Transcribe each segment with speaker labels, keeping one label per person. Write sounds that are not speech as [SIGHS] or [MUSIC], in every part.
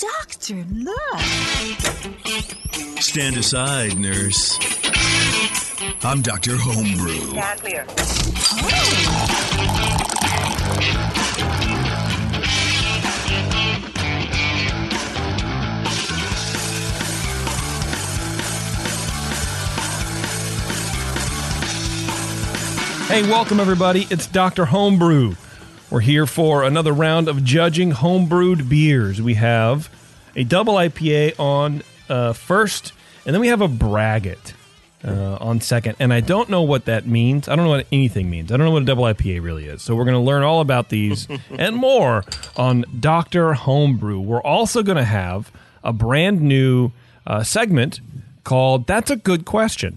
Speaker 1: Doctor, look.
Speaker 2: Stand aside, nurse. I'm Dr. Homebrew.
Speaker 3: Stand clear.
Speaker 4: Hey, welcome everybody. It's Dr. Homebrew. We're here for another round of judging homebrewed beers. We have a double IPA on uh, first, and then we have a braggot uh, on second. And I don't know what that means. I don't know what anything means. I don't know what a double IPA really is. So we're going to learn all about these [LAUGHS] and more on Dr. Homebrew. We're also going to have a brand new uh, segment called That's a Good Question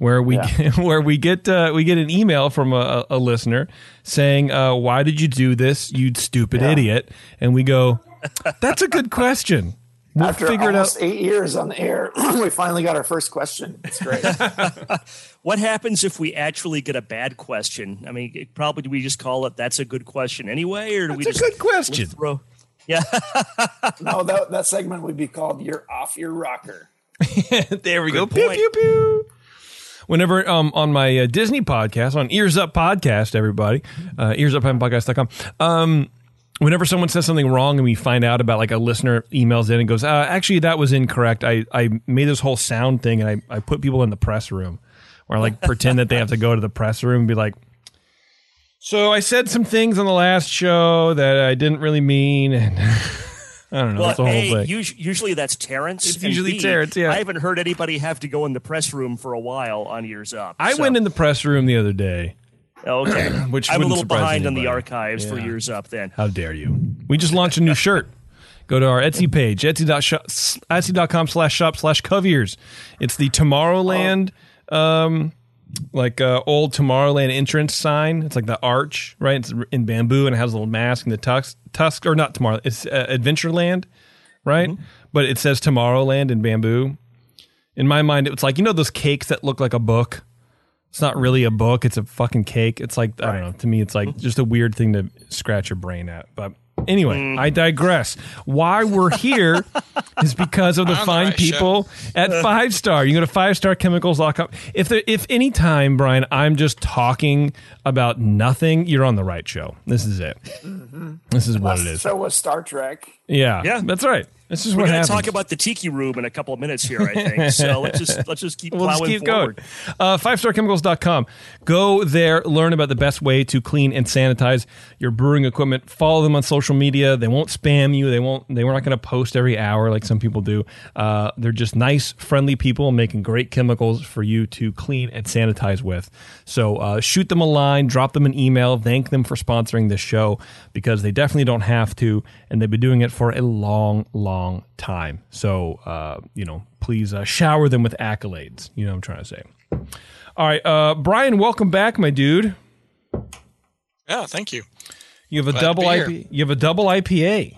Speaker 4: where we [LAUGHS] where we get uh, we get an email from a, a listener saying, uh, "Why did you do this, you stupid idiot?" And we go, "That's a good question. We'll
Speaker 5: After
Speaker 4: figure it out."
Speaker 5: almost eight years on the air, [CLEARS THROAT] we finally got our first question. It's great. [LAUGHS] [LAUGHS]
Speaker 6: What happens if we actually get a bad question? I mean, it- probably do we just call it "That's a good question" anyway, or do we
Speaker 4: That's a
Speaker 6: just
Speaker 4: good question.
Speaker 6: throw? Yeah,
Speaker 5: no, that, that segment would be called "You're Off Your Rocker."
Speaker 4: there we go.
Speaker 6: Good
Speaker 4: Pew pew pew. Whenever um, on my uh, Disney podcast, on Ears Up Podcast, everybody, uh, earsuppodcast.com, um, whenever someone says something wrong and we find out about like a listener emails in and goes, uh, actually, that was incorrect. I, I made this whole sound thing and I, I put people in the press room I like [LAUGHS] pretend that they have to go to the press room and be like, so I said some things on the last show that I didn't really mean. And [LAUGHS] I don't know.
Speaker 6: well,
Speaker 4: That's the whole
Speaker 6: A,
Speaker 4: thing.
Speaker 6: us- usually that's Terrence.
Speaker 4: It's usually
Speaker 6: B,
Speaker 4: Terrence, yeah.
Speaker 6: I haven't heard anybody have to go in the press room for a while on Ears Up.
Speaker 4: I
Speaker 6: so-
Speaker 4: went in the press room the other day.
Speaker 6: Okay, [CLEARS THROAT]
Speaker 4: Which
Speaker 6: I'm a little
Speaker 4: surprise
Speaker 6: behind on the
Speaker 4: anybody.
Speaker 6: archives for Ears Up. Then
Speaker 4: How dare you? We just launched a new [LAUGHS] shirt. Go to our Etsy page, etsy.shop, etsy.com slash shop slash coviers. It's the Tomorrowland, um, like uh, old Tomorrowland entrance sign. It's like the arch, right? It's in bamboo and it has a little mask and the tusk, tusk or not Tomorrow. It's uh, Adventureland, right? But it says Tomorrowland in bamboo. In my mind, it's like, you know, those cakes that look like a book? It's not really a book. It's a fucking cake. It's like I don't know. To me, it's like just a weird thing to scratch your brain at. But anyway, I digress. Why we're here [LAUGHS] is because of the
Speaker 7: On the
Speaker 4: fine
Speaker 7: right
Speaker 4: people at Five Star. You go to fivestarchemicals.com. If there, if any time, Brian, I'm just talking about nothing, you're on the right show. This is it. Mm-hmm. This is what it is.
Speaker 5: So was Star Trek.
Speaker 4: Yeah,
Speaker 6: Yeah.
Speaker 4: that's right. This is
Speaker 6: we're
Speaker 4: what
Speaker 6: going to talk about the Tiki Room in a couple of minutes here. I think so. [LAUGHS] Let's just let's just keep
Speaker 4: We'll just
Speaker 6: plowing
Speaker 4: keep
Speaker 6: forward.
Speaker 4: going. Uh, FiveStarChemicals.com. Go there, learn about the best way to clean and sanitize your brewing equipment. Follow them on social media. They won't spam you. They won't. They were not going to post every hour like some people do. Uh, they're just nice, friendly people making great chemicals for you to clean and sanitize with. So uh, shoot them a line, drop them an email, thank them for sponsoring this show because they definitely don't have to, and they've been doing it for a long, long time. So uh, you know, please uh, shower them with accolades. You know what I'm trying to say. All right, uh, Brian, welcome back, my dude.
Speaker 7: Yeah, thank you.
Speaker 4: You have a
Speaker 7: Glad
Speaker 4: double. IP. You have a double IPA.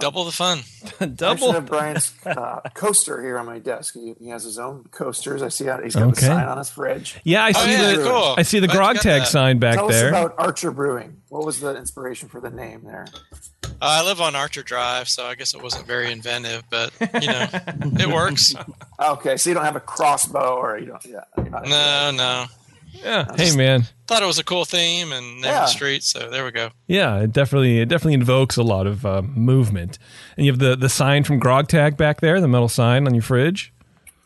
Speaker 7: Double the fun. [LAUGHS]
Speaker 5: I
Speaker 4: double.
Speaker 5: should have Brian's [LAUGHS] uh, coaster here on my desk. He, he has his own coasters. I see out. He's got
Speaker 4: Okay.
Speaker 5: a sign on his fridge.
Speaker 4: Yeah, I
Speaker 7: Oh,
Speaker 4: see
Speaker 7: yeah,
Speaker 4: the
Speaker 7: cool.
Speaker 4: I see the
Speaker 7: Glad
Speaker 4: grog tag
Speaker 7: that.
Speaker 4: sign back
Speaker 5: Tell
Speaker 4: there.
Speaker 5: us about Archer Brewing. What was the inspiration for the name there?
Speaker 7: Uh, I live on Archer Drive, so I guess it wasn't very inventive, but you know, it works. [LAUGHS]
Speaker 5: Okay, so you don't have a crossbow, or you don't. Yeah,
Speaker 7: No, no.
Speaker 4: Yeah. Hey, man.
Speaker 7: Thought it was a cool theme and name
Speaker 5: Yeah.
Speaker 7: of the street, so there we go.
Speaker 4: Yeah, it definitely it definitely invokes a lot of uh, movement. And you have the the sign from Grog Tag back there, the metal sign on your fridge.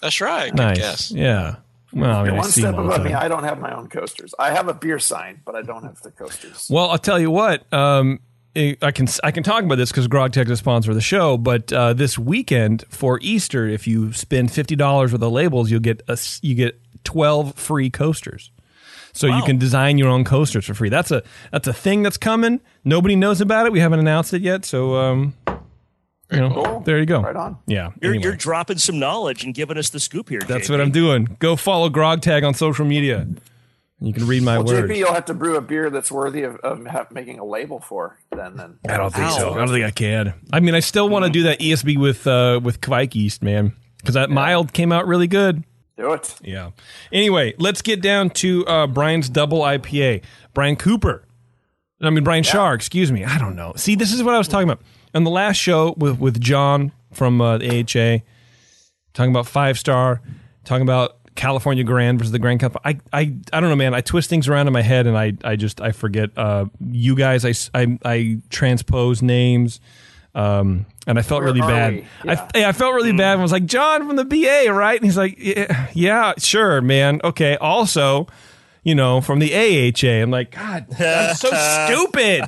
Speaker 7: That's right. Good
Speaker 4: Nice.
Speaker 7: guess.
Speaker 4: Yeah. Well, I mean,
Speaker 5: You're
Speaker 4: I
Speaker 5: one step
Speaker 4: them all the
Speaker 5: above me. I don't have my own coasters. I have a beer sign, but I don't have the coasters.
Speaker 4: Well, I'll tell you what. Um, I can I can talk about this because Grog Tag is a sponsor of the show. But uh, this weekend for Easter, if you spend fifty dollars with the labels, you'll get a s- you get twelve free coasters. So you can design your own coasters for free. That's a that's a thing that's coming. Nobody knows about it. We haven't announced it yet. So um, you know,
Speaker 5: cool.
Speaker 4: there you go.
Speaker 5: Right on.
Speaker 4: Yeah.
Speaker 6: You're,
Speaker 4: anyway.
Speaker 6: you're dropping some knowledge and giving us the scoop here.
Speaker 4: That's
Speaker 6: JP.
Speaker 4: what I'm doing. Go follow Grog Tag on social media. You can read my
Speaker 5: Well,
Speaker 4: words.
Speaker 5: JP, you'll have to brew a beer that's worthy of, of ha- making a label for. Then, then
Speaker 4: I don't think
Speaker 6: Ow.
Speaker 4: so. I don't think I can. I mean, I still want to do that ESB with uh, with Kveik yeast, man, because that mild came out really good.
Speaker 5: Do it.
Speaker 4: Yeah. Anyway, let's get down to uh, Brian's double IPA. Brian Cooper. I mean, Brian Shar, excuse me. I don't know. See, this is what I was talking about. on the last show with with John from uh, the AHA, talking about five star, talking about California Grand versus the Grand Cup. I, I, I don't know, man. I twist things around in my head, and I, I just I forget. Uh, you guys, I, I, I transpose names. Um, and I felt
Speaker 5: Where
Speaker 4: really bad. I,
Speaker 5: Yeah.
Speaker 4: yeah, I felt really bad. and was like, John from the BA, right? And he's like, yeah, yeah, sure, man. Okay. Also, you know, from the AHA. I'm like, God, that's so [LAUGHS] stupid.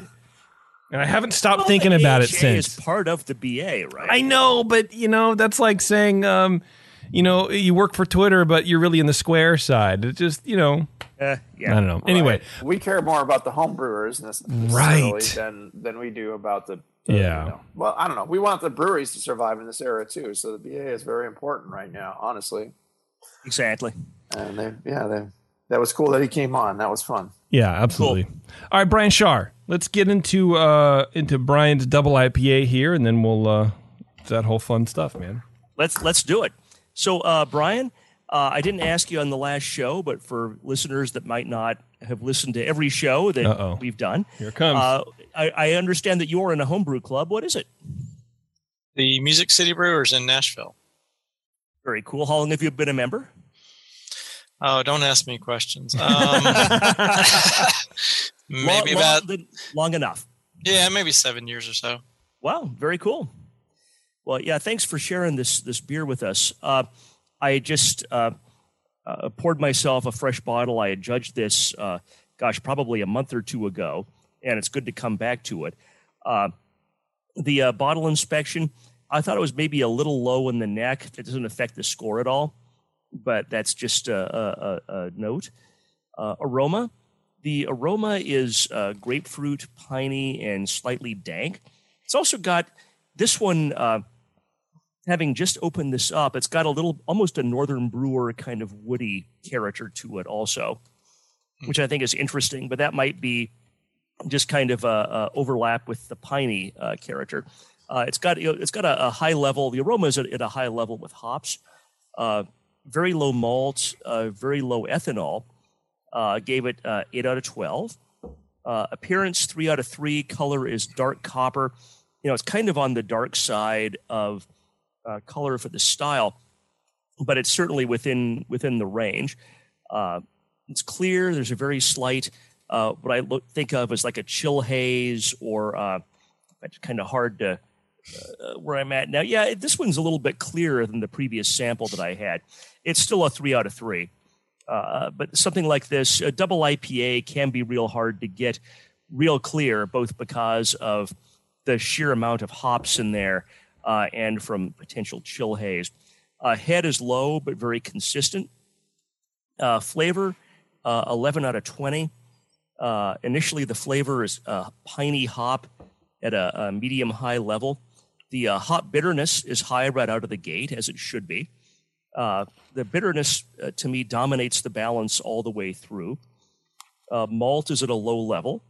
Speaker 4: And I haven't stopped
Speaker 6: Well,
Speaker 4: thinking about it since.
Speaker 6: is part of the BA, right?
Speaker 4: I know, but you know, that's like saying, um, you know, you work for Twitter, but you're really in the Square side. It just, you know,
Speaker 6: Uh, yeah.
Speaker 4: I don't know. Anyway,
Speaker 5: we care more about the home brewers necessarily
Speaker 4: Right.
Speaker 5: than than we do about the. The,
Speaker 4: Yeah.
Speaker 5: you know- well, I don't know. We want the breweries to survive in this era too. So the BA is very important right now, honestly.
Speaker 6: Exactly.
Speaker 5: And they, yeah, they, that was cool that he came on. That was fun.
Speaker 4: yeah, absolutely. All right, Brian Shar, let's get into uh into Brian's double IPA here, and then we'll uh that whole fun stuff, man.
Speaker 6: Let's let's do it. So, uh, Brian, uh, I didn't ask you on the last show, but for listeners that might not have listened to every show that
Speaker 4: Uh-oh.
Speaker 6: we've done,
Speaker 4: Here it comes.
Speaker 6: uh, I, I understand that you're in a homebrew club. What is it?
Speaker 7: The Music City Brewers in Nashville.
Speaker 6: Very cool. How long have you been a member?
Speaker 7: Oh, don't ask me questions. [LAUGHS] Um, maybe
Speaker 6: long,
Speaker 7: about
Speaker 6: long, long enough.
Speaker 7: yeah, maybe seven years or so.
Speaker 6: Wow, very cool. Well, yeah, thanks for sharing this this beer with us. Uh, I just uh, uh, poured myself a fresh bottle. I had judged this, uh, gosh, probably a month or two ago, and it's good to come back to it. Uh, the uh, bottle inspection, I thought it was maybe a little low in the neck. It doesn't affect the score at all, but that's just a, a, a, note. Uh, aroma, the aroma is uh, grapefruit, piney, and slightly dank. It's also got this one. Uh, having just opened this up, it's got a little, almost a northern brewer kind of woody character to it, also, which I think is interesting. But that might be just kind of a, a overlap with the piney uh, character. Uh, it's got you know, it's got a, a high level. The aroma is at, at a high level with hops. Uh, very low malt, uh, very low ethanol. Uh, gave it uh, eight out of twelve. Uh, appearance three out of three. Color is dark copper. You know, it's kind of on the dark side of uh, color for the style, but it's certainly within within the range. Uh, it's clear. There's a very slight uh, what I look, think of as like a chill haze, or uh, it's kind of hard to uh, where I'm at now. Yeah, this one's a little bit clearer than the previous sample that I had. It's still a three out of three. Uh, but something like this, a double IPA can be real hard to get real clear, both because of the sheer amount of hops in there uh, and from potential chill haze. Uh, head is low but very consistent. Uh, flavor, uh, 11 out of 20. Uh, initially, the flavor is uh, piney hop at a, a medium high level. The uh, hop bitterness is high right out of the gate, as it should be. Uh, the bitterness, uh, to me, dominates the balance all the way through. Malt is at a low level.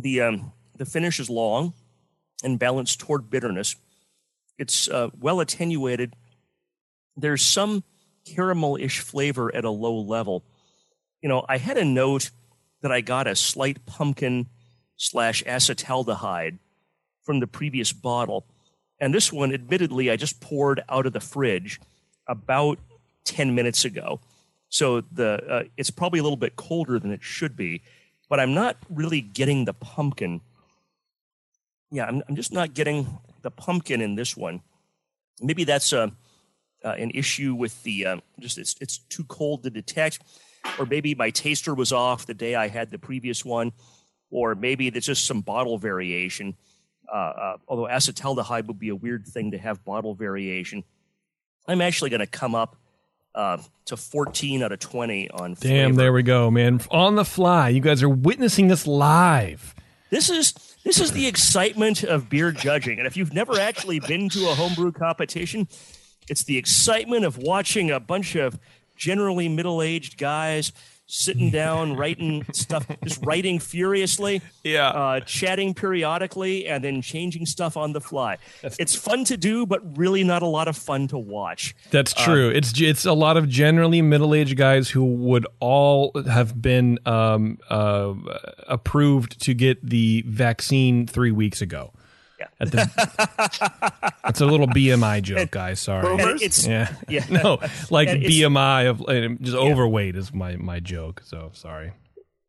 Speaker 6: The, um, the finish is long and balanced toward bitterness. It's well attenuated. There's some caramel ish flavor at a low level. You know, I had a note that I got a slight pumpkin slash acetaldehyde from the previous bottle. And this one, admittedly, I just poured out of the fridge about 10 minutes ago. So the uh, it's probably a little bit colder than it should be, but I'm not really getting the pumpkin. Yeah, I'm, I'm just not getting the pumpkin in this one. Maybe that's a, uh, an issue with the uh, just it's it's too cold to detect, or maybe my taster was off the day I had the previous one, or maybe there's just some bottle variation. Uh, uh, although acetaldehyde would be a weird thing to have bottle variation. I'm actually going to come up uh, to 14 out of 20 on
Speaker 4: Damn,
Speaker 6: flavor.
Speaker 4: there we go, man. On the fly. You guys are witnessing this live.
Speaker 6: This is this is the excitement of beer judging, and if you've never actually been to a homebrew competition, it's the excitement of watching a bunch of generally middle-aged guys sitting down writing stuff, just writing furiously,
Speaker 4: Yeah.
Speaker 6: uh, chatting periodically, and then changing stuff on the fly. it's fun to do, but really not a lot of fun to watch.
Speaker 4: That's true. it's it's a lot of generally middle aged guys who would all have been um, uh, approved to get the vaccine three weeks ago.
Speaker 6: Yeah.
Speaker 4: At the, [LAUGHS] that's a little BMI joke, guys. Sorry.
Speaker 6: It's
Speaker 4: Yeah.
Speaker 6: yeah. [LAUGHS] [LAUGHS]
Speaker 4: No, like
Speaker 6: it's-
Speaker 4: BMI of just overweight is my my joke. So sorry.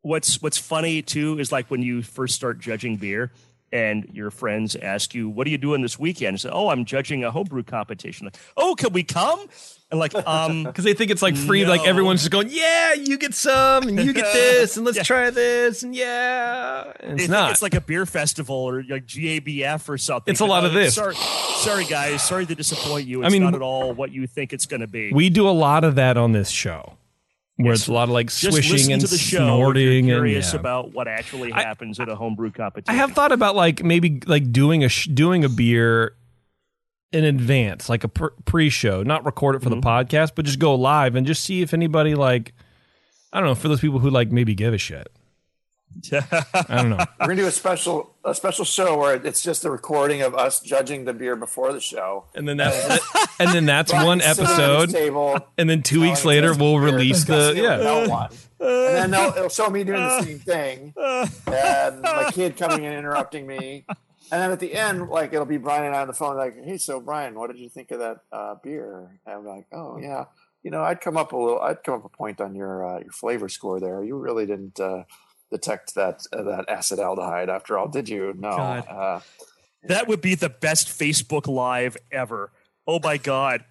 Speaker 6: what's what's funny too is like when you first start judging beer and your friends ask you, "What are you doing this weekend?" And say, "Oh, I'm judging a homebrew competition." Like, "Oh, can we come?" And like, um, [LAUGHS]
Speaker 4: Because they think it's like free. Like everyone's just going, yeah, you get some, and you get [LAUGHS] this, and let's
Speaker 6: Yeah.
Speaker 4: try this, and yeah. And it's not.
Speaker 6: it's like a beer festival or like GABF or something.
Speaker 4: It's a lot of this.
Speaker 6: Sorry, sorry guys, sorry to disappoint you. It's
Speaker 4: I mean-
Speaker 6: not at all what you think it's going to be.
Speaker 4: we do a lot of that on this show, where it's a lot of like swishing and
Speaker 6: to the show.
Speaker 4: snorting.
Speaker 6: if
Speaker 4: and,
Speaker 6: curious
Speaker 4: yeah.
Speaker 6: about what actually
Speaker 4: I-
Speaker 6: happens at a homebrew competition.
Speaker 4: I have thought about like maybe like doing a sh- doing a beer in advance, like a pre-show, not record it for
Speaker 6: Mm-hmm.
Speaker 4: the podcast, but just go live and just see if anybody like I don't know for those people who like maybe give a shit. [LAUGHS] I don't know.
Speaker 5: We're gonna do a special a special show where it's just a recording of us judging the beer before the show.
Speaker 4: And then that's and then that's one episode.
Speaker 5: Table,
Speaker 4: And then two weeks later we'll release the yeah.
Speaker 5: one. And then they'll, it'll show me doing the same thing, and my kid coming in interrupting me. And then at the end, like it'll be Brian and I on the phone, like, "Hey, so Brian, what did you think of that uh, beer?" And I'm like, "Oh yeah, you know, I'd come up a little, I'd come up a point on your uh, your flavor score there. You really didn't uh, detect that uh, that acetaldehyde after all, did you? No, uh,
Speaker 6: That would be the best Facebook Live ever. Oh my God.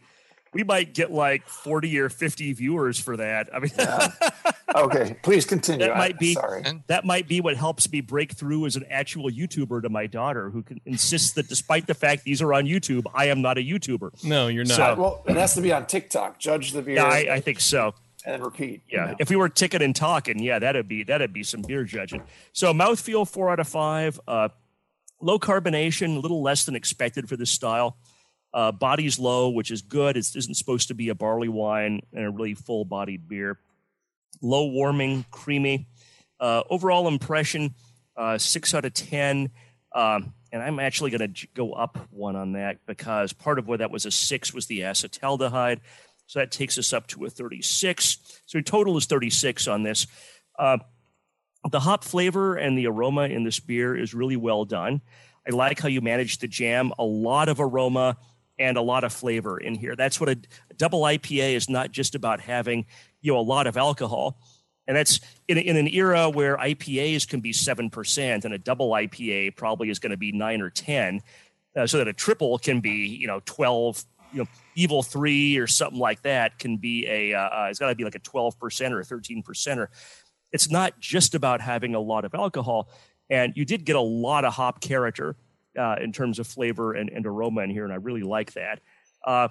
Speaker 6: We might get like 40 or 50 viewers for that. I mean, [LAUGHS]
Speaker 5: okay. Please continue.
Speaker 6: that
Speaker 5: I-
Speaker 6: might be
Speaker 5: sorry.
Speaker 6: that might be what helps me break through as an actual YouTuber to my daughter, who can insist that despite the fact these are on YouTube, I am not a YouTuber.
Speaker 4: No, you're not.
Speaker 6: So-
Speaker 5: Well, it has to be on TikTok. Judge the beer
Speaker 6: Yeah, I, I think so.
Speaker 5: And then repeat. you
Speaker 6: Yeah,
Speaker 5: know.
Speaker 6: if we were ticking and talking, yeah, that'd be that'd be some beer judging. So mouthfeel four out of five. Uh, low carbonation, a little less than expected for this style. Uh, body's low, which is good. It isn't supposed to be a barley wine and a really full bodied beer. Low warming, creamy. Uh, overall impression, uh, six out of ten. Um, and I'm actually going to go up one on that because part of where that was a six was the acetaldehyde. So that takes us up to a 36. So your total is 36 on this. Uh, the hop flavor and the aroma in this beer is really well done. I like how you manage the jam a lot of aroma and a lot of flavor in here. That's what a, a double IPA is not just about having, you know, a lot of alcohol. And that's in, in an era where IPAs can be 7% and a double IPA probably is going to be 9 or 10. Uh, so that a triple can be, you know, 12, you know, evil three or something like that can be a, uh, uh, it's got to be like a 12% or a thirteen percent. Or It's not just about having a lot of alcohol. And you did get a lot of hop character uh, in terms of flavor and, and aroma in here, and I really like that. Uh,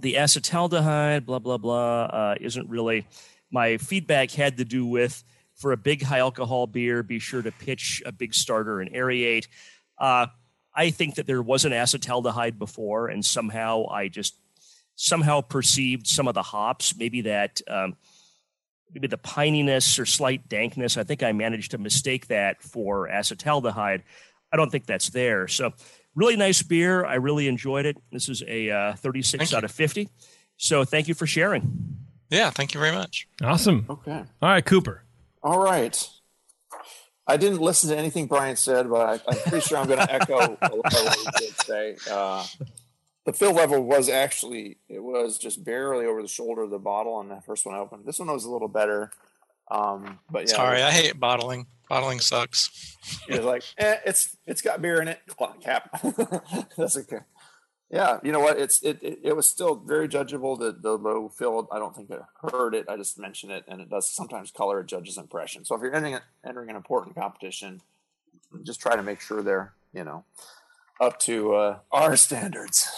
Speaker 6: the acetaldehyde, blah, blah, blah, uh, isn't really. My feedback had to do with for a big high alcohol beer, be sure to pitch a big starter and aerate. Uh, I think that there was an acetaldehyde before, and somehow I just somehow perceived some of the hops, maybe that. Um, maybe the pininess or slight dankness. I think I managed to mistake that for acetaldehyde. I don't think that's there. So, really nice beer. I really enjoyed it. This is a uh, 36
Speaker 7: Thank you.
Speaker 6: out of 50. So, thank you for sharing.
Speaker 7: Yeah, thank you very much.
Speaker 4: awesome.
Speaker 5: Okay.
Speaker 4: All right, Cooper.
Speaker 5: All right. I didn't listen to anything Brian said, but I, I'm pretty sure I'm going to echo a lot of what he did say. Uh, the fill level was actually it was just barely over the shoulder of the bottle on that first one I opened. This one was a little better, um, but yeah,
Speaker 7: Sorry, I hate bottling. Bottling sucks.
Speaker 5: it was like eh, it's it's got beer in it. Cap. [LAUGHS] That's okay. Yeah, you know what? It's it, it, it was still very judgeable. The the low fill, I don't think it hurt it. I just mentioned it, and it does sometimes color a judge's impression. So if you're entering entering an important competition, just try to make sure they're you know up to uh, our standards.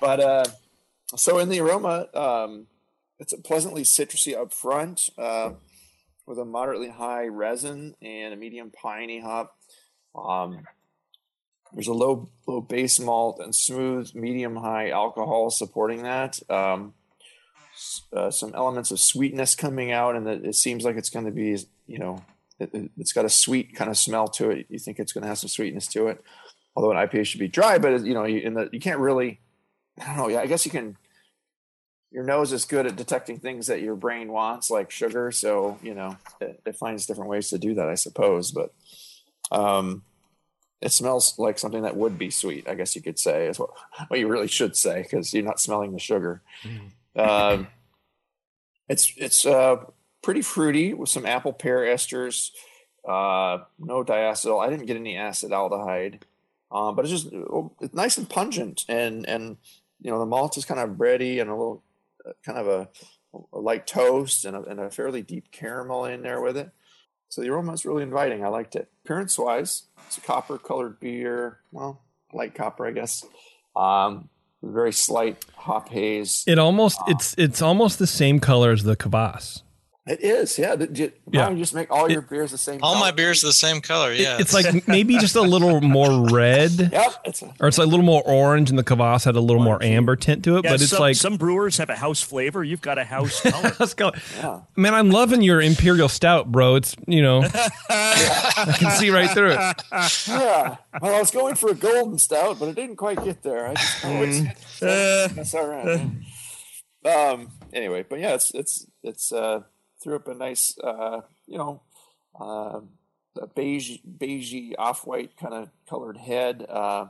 Speaker 5: But uh, so in the aroma, um, it's pleasantly citrusy up front uh, with a moderately high resin and a medium piney hop. Um, there's a low low base malt and smooth medium high alcohol supporting that. Um, uh, some elements of sweetness coming out, and it, seems like it's going to be you know it, it's got a sweet kind of smell to it. You think it's going to have some sweetness to it, although an IPA should be dry. But you know, you, in the, you can't really. I don't know. Yeah, I guess you can. Your nose is good at detecting things that your brain wants, like sugar. So you know, it, it finds different ways to do that, I suppose. But um, it smells like something that would be sweet. I guess you could say is what, what you really should say because you're not smelling the sugar. Um, it's it's uh, pretty fruity with some apple pear esters. Uh, no diacetyl. I didn't get any acetaldehyde, um, but it's just oh, it's nice and pungent, and and you know the malt is kind of bready and a little uh, kind of a, a light toast and a, and a fairly deep caramel in there with it. So the aroma is really inviting. I liked it. Appearance wise, it's a copper colored beer. Well, light copper, I guess. Um, very slight hop haze.
Speaker 4: It almost it's it's almost the same color as the kvass.
Speaker 5: It is, yeah. Did you,
Speaker 4: Yeah.
Speaker 5: you just make all your beers the same?
Speaker 7: All my beers are the same color.
Speaker 4: It-
Speaker 7: Yeah,
Speaker 4: it's like [LAUGHS] maybe just a little more red, [LAUGHS]
Speaker 5: Yep, it's a,
Speaker 4: or it's a little more orange, and the kvass had a little more amber tint to it.
Speaker 6: Yeah,
Speaker 4: but it's
Speaker 6: some,
Speaker 4: like
Speaker 6: some brewers have a house flavor. You've got a house [LAUGHS] color.
Speaker 4: let's go.
Speaker 5: yeah.
Speaker 4: Man, I'm loving your imperial stout, bro. It's you know, I can see right through it.
Speaker 5: yeah. Well, I was going for a golden stout, but it didn't quite get there. I just, oh, it's, that's all right. Um. Anyway, but yeah, it's it's it's uh threw up a nice uh you know a beige beigey off white kind of colored head. Uh,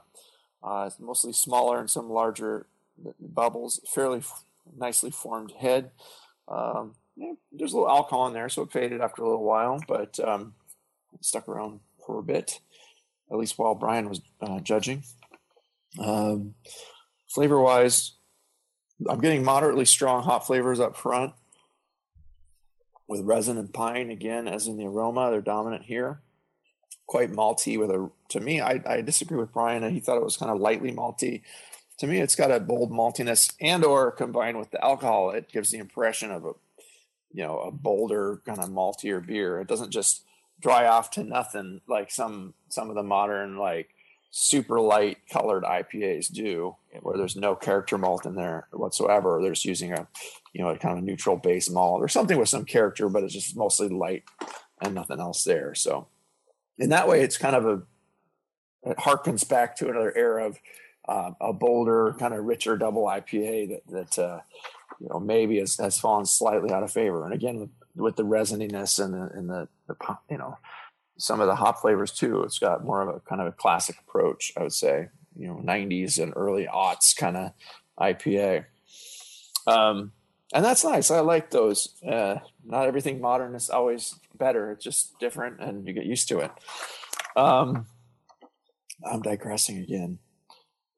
Speaker 5: uh, mostly smaller and some larger bubbles. Fairly f- nicely formed head. Um, yeah, there's a little alcohol in there, so it faded after a little while, but um, stuck around for a bit, at least while Brian was uh, judging. Um, flavor wise, I'm getting moderately strong hot flavors up front with resin and pine again, as in the aroma, they're dominant here. Quite malty with a, to me, I, I disagree with Brian. He thought it was kind of lightly malty. To me, it's got a bold maltiness and or combined with the alcohol, it gives the impression of a, you know, a bolder kind of maltier beer. It doesn't just dry off to nothing like some some of the modern like super light colored IPAs do, where there's no character malt in there whatsoever. They're just using a, you know, a kind of neutral base malt or something with some character, but it's just mostly light and nothing else there. So, in that way, it's kind of a, it harkens back to another era of uh, a bolder, kind of richer double IPA that that uh, you know maybe has, has fallen slightly out of favor. And again, with, with the resininess and the and the, the you know some of the hop flavors too. It's got more of a kind of a classic approach, I would say. You know, '90s and early aughts kind of IPA. Um, and that's nice. I like those. Uh, not everything modern is always better. It's just different, and you get used to it. Um, I'm digressing again.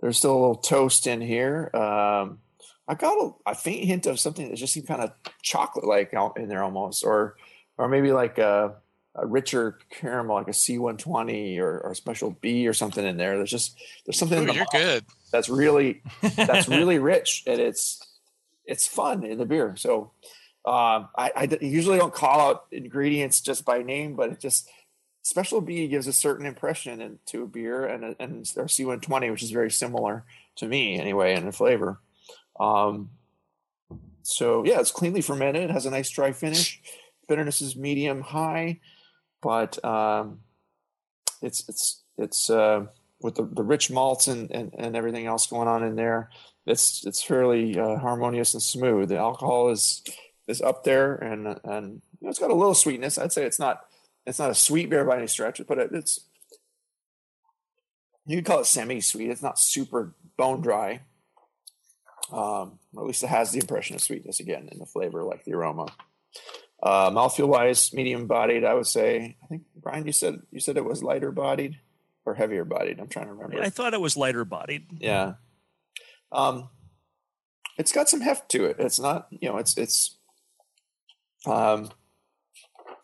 Speaker 5: There's still a little toast in here. Um, I got a, a faint hint of something that just seemed kind of chocolate-like out in there almost, or or maybe like a, a richer caramel, like a C120 or, or a special B or something in there. There's just there's something in
Speaker 7: Ooh, you're good.
Speaker 5: that's really that's [LAUGHS] really rich and it's it's fun in the beer. So I I, I usually don't call out ingredients just by name, but it just special B gives a certain impression in, to a beer and and our C120, which is very similar to me anyway in the flavor. Um, so yeah, it's cleanly fermented. It has a nice dry finish. Bitterness is medium high, but um, it's it's it's uh, with the, the rich malts and, and, and everything else going on in there. It's it's fairly uh, harmonious and smooth. The alcohol is is up there, and and you know, it's got a little sweetness. I'd say it's not it's not a sweet beer by any stretch, but it, it's you could call it semi sweet. It's not super bone dry. Um, or at least it has the impression of sweetness again in the flavor, like the aroma. Uh, mouthfeel wise, medium bodied, I would say. I think Brian, you said you said it was lighter bodied or heavier bodied. I'm trying to remember.
Speaker 6: I thought it was lighter bodied.
Speaker 5: Yeah. Um, it's got some heft to it. It's not, you know, it's it's um,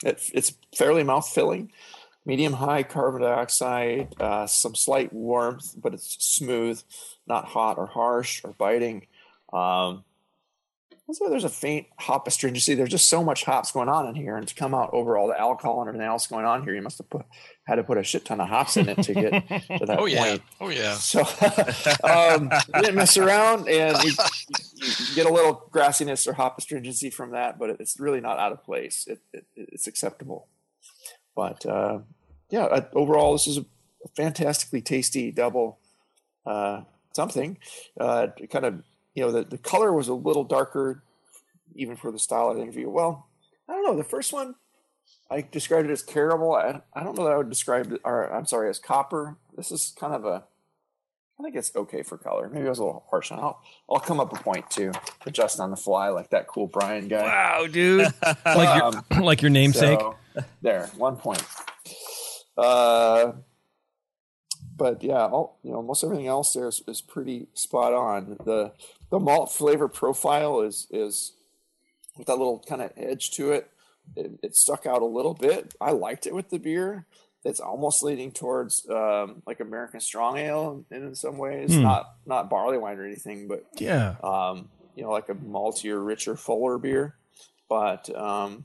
Speaker 5: it, it's fairly mouth filling, medium high carbon dioxide, uh, some slight warmth, but it's smooth, not hot or harsh or biting. Um, also, there's a faint hop astringency. There's just so much hops going on in here, and to come out over all the alcohol and everything else going on here, you must have put had to put a shit ton of hops in it to get to that [LAUGHS]
Speaker 7: Oh yeah.
Speaker 5: point.
Speaker 7: Oh yeah.
Speaker 5: So [LAUGHS] um, didn't mess around, and you get a little grassiness or hop astringency from that, but it's really not out of place. It, it, it's acceptable. But uh, yeah, uh, overall, this is a fantastically tasty double uh, something. Uh, kind of, you know, the, the color was a little darker, even for the style of the interview. Well, I don't know. The first one, I described it as terrible. I, I don't know that I would describe it, or I'm sorry, as copper. This is kind of a, I think it's okay for color. Maybe I was a little harsh on it. I'll, I'll come up a point too, adjust on the fly like that cool Brian guy.
Speaker 4: Wow, dude! [LAUGHS] like
Speaker 5: Um,
Speaker 4: your [CLEARS THROAT] like your namesake.
Speaker 5: So, there, one point. Uh, but yeah, all, you know, most everything else there is, is pretty spot on. The the malt flavor profile is is with that little kind of edge to it. It, it stuck out a little bit. I liked it with the beer. It's almost leaning towards um, like American Strong Ale in, in some ways,
Speaker 4: Hmm.
Speaker 5: not not barley wine or anything, but
Speaker 4: yeah,
Speaker 5: um, you know, like a maltier, richer, fuller beer. But um,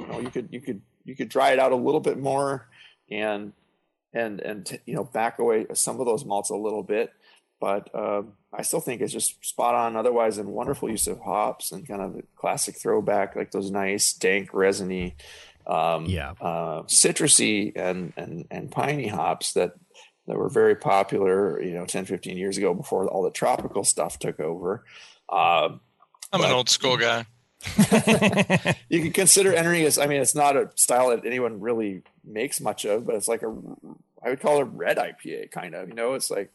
Speaker 5: you know, you could you could you could dry it out a little bit more, and and and t- you know back away some of those malts a little bit. But um, I still think it's just spot on. Otherwise, and wonderful use of hops and kind of a classic throwback, like those nice dank resiny, um,
Speaker 4: Yeah.
Speaker 5: uh, citrusy and and and piney hops that that were very popular, you know, 10, 15 years ago before all the tropical stuff took over. Um,
Speaker 7: I'm an old school guy. [LAUGHS]
Speaker 5: you can consider entering as, I mean, it's not a style that anyone really makes much of, but it's like a, I would call it a red IPA kind of, you know, it's like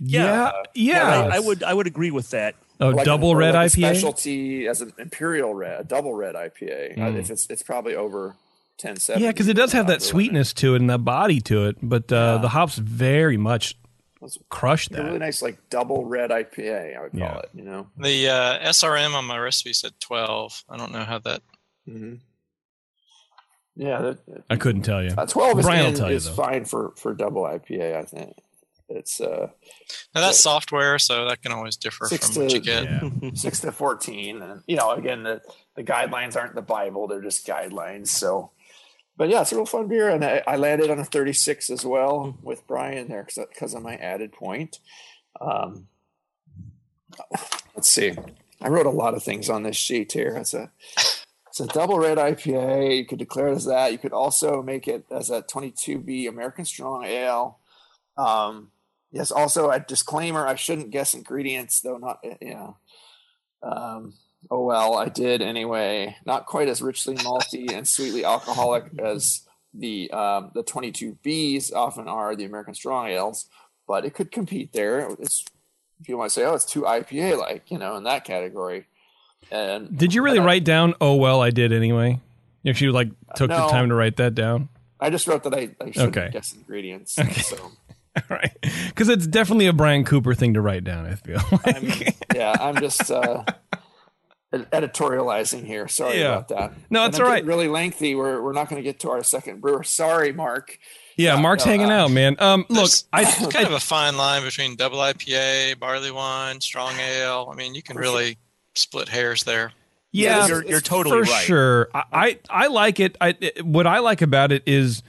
Speaker 4: yeah, yeah.
Speaker 6: I, I would I would agree with that.
Speaker 4: oh,
Speaker 5: like a-
Speaker 4: double
Speaker 5: or
Speaker 4: red
Speaker 5: like a
Speaker 4: IPA.
Speaker 5: specialty as an imperial red, a double red IPA. Uh,
Speaker 4: Mm.
Speaker 5: if it's, it's probably over 10, 7.
Speaker 4: Yeah, because it does have that sweetness to it and that body to it, but uh,
Speaker 5: Yeah.
Speaker 4: the hops very much crush
Speaker 5: A really nice, like double red IPA, I would call
Speaker 4: Yeah.
Speaker 5: it, you know?
Speaker 7: The uh, SRM on my recipe said 12. I don't know how that.
Speaker 5: hmm Yeah, that,
Speaker 4: I couldn't tell you.
Speaker 5: Uh, Twelve is,
Speaker 4: Brian will
Speaker 5: in-
Speaker 4: tell you,
Speaker 5: is
Speaker 4: though.
Speaker 5: fine for for double IPA. I think it's uh
Speaker 7: Now that's software, so that can always differ
Speaker 5: Six
Speaker 7: from what you get.
Speaker 4: Yeah. [LAUGHS]
Speaker 5: six to fourteen, and you know, again, the the guidelines aren't the Bible; they're just guidelines. So, but yeah, it's a real fun beer, and I, I landed on a thirty six as well with Brian there because of my added point. Um, let's see, I wrote a lot of things on this sheet here. It's a it's a double red IPA. You could declare it as that. You could also make it as a 22B American Strong Ale. Um, yes, also a disclaimer: I shouldn't guess ingredients, though. Not yeah. Um, oh well, I did anyway. Not quite as richly malty and sweetly alcoholic as the um, the 22Bs often are, the American Strong Ales, but it could compete there. It's want to say, oh, it's too IPA like, you know, in that category. And
Speaker 4: Did you really
Speaker 5: and I-
Speaker 4: write down? Oh well, I did anyway. You actually like took the time to write that down.
Speaker 5: I just wrote that I, I should
Speaker 4: Okay.
Speaker 5: guess ingredients. [LAUGHS]
Speaker 4: Okay.
Speaker 5: So [LAUGHS]
Speaker 4: All right, because it's definitely a Brian Cooper thing to write down. I feel.
Speaker 5: I'm, yeah, I'm just uh, [LAUGHS] editorializing here. Sorry
Speaker 4: Yeah.
Speaker 5: about that.
Speaker 4: No,
Speaker 5: And
Speaker 4: it's
Speaker 5: I'm
Speaker 4: all
Speaker 5: getting
Speaker 4: right.
Speaker 5: Really lengthy. We're we're not going to get to our second brewer. Sorry, Mark.
Speaker 4: yeah,
Speaker 5: Yeah,
Speaker 4: Mark's
Speaker 5: no,
Speaker 4: hanging
Speaker 5: uh,
Speaker 4: out, man. Um, look,
Speaker 7: There's
Speaker 4: I, [LAUGHS]
Speaker 7: kind of a fine line between double IPA, barley wine, strong ale. I mean, you can really split hairs there.
Speaker 4: yeah,
Speaker 6: you're, you're totally
Speaker 4: for
Speaker 6: right.
Speaker 4: sure. I, I I like it. I it- what I like about it is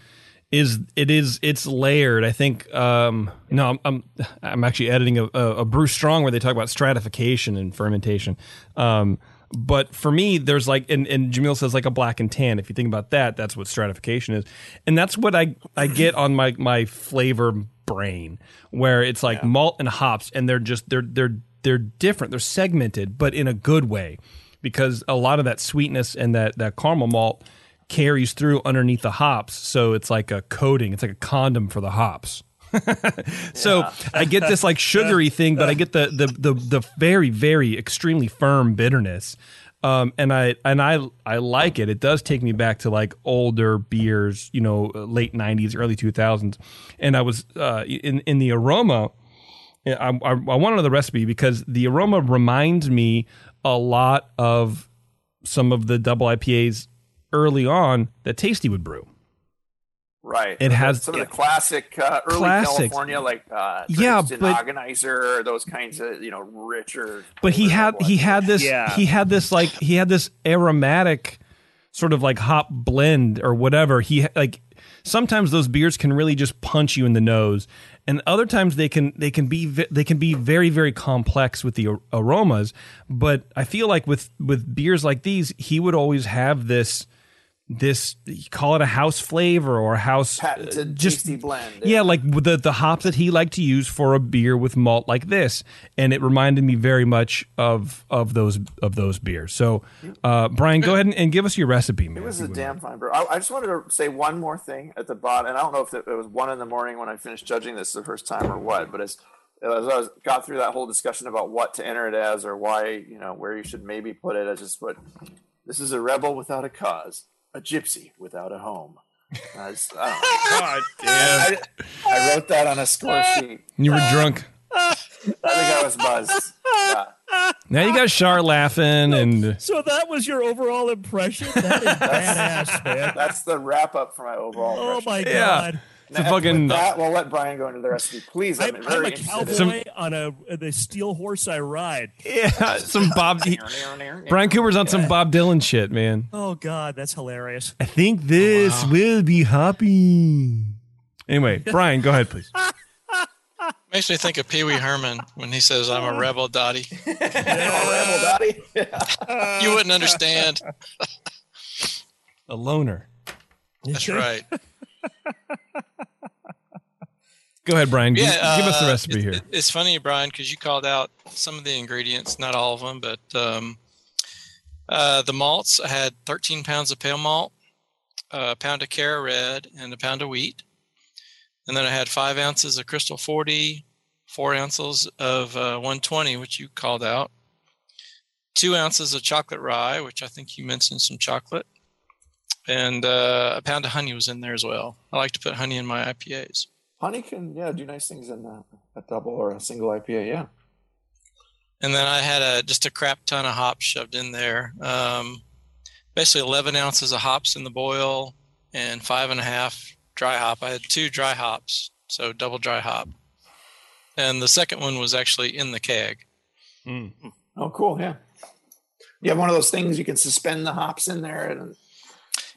Speaker 4: is it is it's layered. I think. Um, no, I'm I'm, I'm actually editing a, a, a Brew Strong where they talk about stratification and fermentation. Um, but for me, there's like, and, and Jamil says like a black and tan. If you think about that, that's what stratification is, and that's what I I get on my my flavor brain, where it's like malt and hops, and they're just they're they're they're different. They're segmented, but in a good way because a lot of that sweetness and that that caramel malt carries through underneath the hops. So it's like a coating. It's like a condom for the hops [LAUGHS] so i get this like sugary thing but i get the the the, the very very extremely firm bitterness um, and I and I I like it. It does take me back to like older beers, you know, late '90s, early 2000s. And I was uh, in in the aroma. I, I, I want the recipe because the aroma reminds me a lot of some of the double IPAs early on that Tasty would brew.
Speaker 5: Right.
Speaker 4: It has-
Speaker 5: some of the classic uh, early
Speaker 4: Classics.
Speaker 5: California, like uh,
Speaker 4: Yeah, but-
Speaker 5: Organizer, those kinds of you know richer.
Speaker 4: But he had
Speaker 5: double
Speaker 4: he had this
Speaker 6: Yeah.
Speaker 4: he had this like he had this aromatic sort of like hop blend or whatever. He like sometimes those beers can really just punch you in the nose, and other times they can they can be they can be very very complex with the aromas. But I feel like with with beers like these, he would always have this this you call it a house flavor or a house
Speaker 5: Patented
Speaker 4: uh, just
Speaker 5: tasty blend.
Speaker 4: yeah, like the the hop that he liked to use for a beer with malt like this, and it reminded me very much of of those of those beers. So, uh, Brian, go ahead and, and give us your recipe, man.
Speaker 5: It was a damn fine brew. I, I just wanted to say one more thing at the bottom, and I don't know if it, it was one in the morning when I finished judging this the first time or what, but as, as I was, got through that whole discussion about what to enter it as or why, you know, where you should maybe put it, I just put, this is a rebel without a cause, a gypsy without a home. I, just, I, don't.
Speaker 4: God
Speaker 5: I, I wrote that on a score sheet.
Speaker 4: You were drunk.
Speaker 5: I think I was buzzed. Yeah. [LAUGHS]
Speaker 4: Now you got Char laughing, and
Speaker 6: So that was your overall impression. That is badass, man.
Speaker 5: That's the wrap up for my overall. Impression.
Speaker 6: Oh
Speaker 5: impression.
Speaker 6: my
Speaker 4: Yeah.
Speaker 6: God!
Speaker 4: it's a fucking
Speaker 5: that, we'll let Brian go into the recipe, please. I'm,
Speaker 6: I'm,
Speaker 5: very
Speaker 6: I'm a
Speaker 5: interested.
Speaker 6: cowboy on a the steel horse I ride.
Speaker 4: yeah, [LAUGHS] some Bob. he- Brian Cooper's on some Bob Dylan shit, man.
Speaker 6: Oh god, that's hilarious.
Speaker 4: I think this will be happy. Anyway, Brian, go ahead, please. [LAUGHS]
Speaker 7: Makes me think of Pee Wee Herman when he says, I'm a rebel, Dottie. [LAUGHS]
Speaker 5: Oh, Rebel Dottie.
Speaker 7: You wouldn't understand.
Speaker 4: A loner.
Speaker 7: That's right.
Speaker 4: Go ahead, Brian. Give,
Speaker 7: Yeah,
Speaker 4: give us the
Speaker 7: uh,
Speaker 4: recipe
Speaker 7: it-
Speaker 4: here.
Speaker 7: it- it's funny, Brian, because you called out some of the ingredients, not all of them, but um, uh, the malts. I had 13 pounds of pale malt, a pound of Cara Red, and a pound of wheat. And then I had five ounces of Crystal 40, four ounces of uh, 120, which you called out, two ounces of chocolate rye, which I think you mentioned some chocolate, and uh, a pound of honey was in there as well. I like to put honey in my IPAs.
Speaker 5: Honey can yeah do nice things in a, a double or a single IPA. Yeah.
Speaker 7: and then I had a just a crap ton of hops shoved in there. Um, basically, 11 ounces of hops in the boil and five and a half dry hop. I had two dry hops, so double dry hop. And the second one was actually in the keg.
Speaker 5: Oh, cool. Yeah. You have one of those things you can suspend the hops in there and.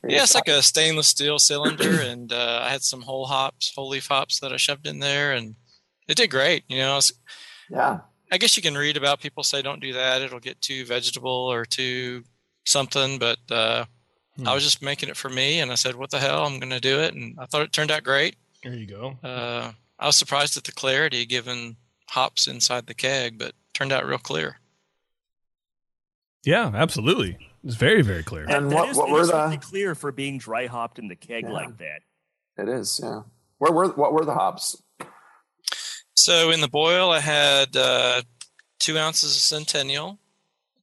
Speaker 7: Yeah, it's like a stainless steel cylinder, [CLEARS THROAT] and uh, I had some whole hops, whole leaf hops that I shoved in there, and it did great. You know, I, was,
Speaker 5: Yeah.
Speaker 7: I guess you can read about people say don't do that; it'll get too vegetable or too something. But uh, I was just making it for me, and I said, "What the hell? I'm going to do it," and I thought it turned out great.
Speaker 4: There you go.
Speaker 7: Uh, I was surprised at the clarity given hops inside the keg, but turned out real clear.
Speaker 4: Yeah, absolutely. It's very, very clear.
Speaker 5: And
Speaker 6: That
Speaker 5: what,
Speaker 6: is-
Speaker 5: what
Speaker 6: it
Speaker 5: were
Speaker 6: is
Speaker 5: the?
Speaker 6: certainly clear for being dry hopped in the keg
Speaker 5: Yeah.
Speaker 6: like that.
Speaker 5: It is. Yeah. Where were what were the hops?
Speaker 7: So in the boil, I had uh, two ounces of Centennial,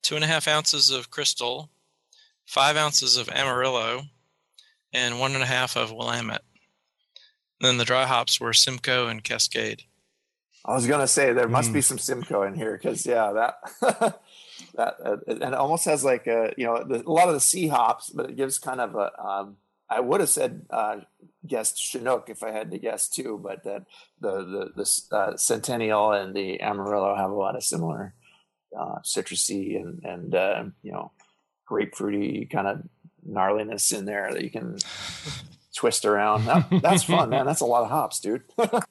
Speaker 7: two and a half ounces of Crystal, five ounces of Amarillo, and one and a half of Willamette. Then the dry hops were Simcoe and Cascade.
Speaker 5: I was gonna say there must
Speaker 4: Mm.
Speaker 5: be some Simcoe in here because yeah, that [LAUGHS] that uh, and almost has like a you know the, a lot of the C hops, but it gives kind of a. Um, I would have said uh, guessed Chinook if I had to guess too, but that the the the uh, Centennial and the Amarillo have a lot of similar uh, citrusy and and uh, you know grapefruity kind of gnarliness in there that you can twist around. That, that's fun, man. That's a lot of hops, dude. [LAUGHS]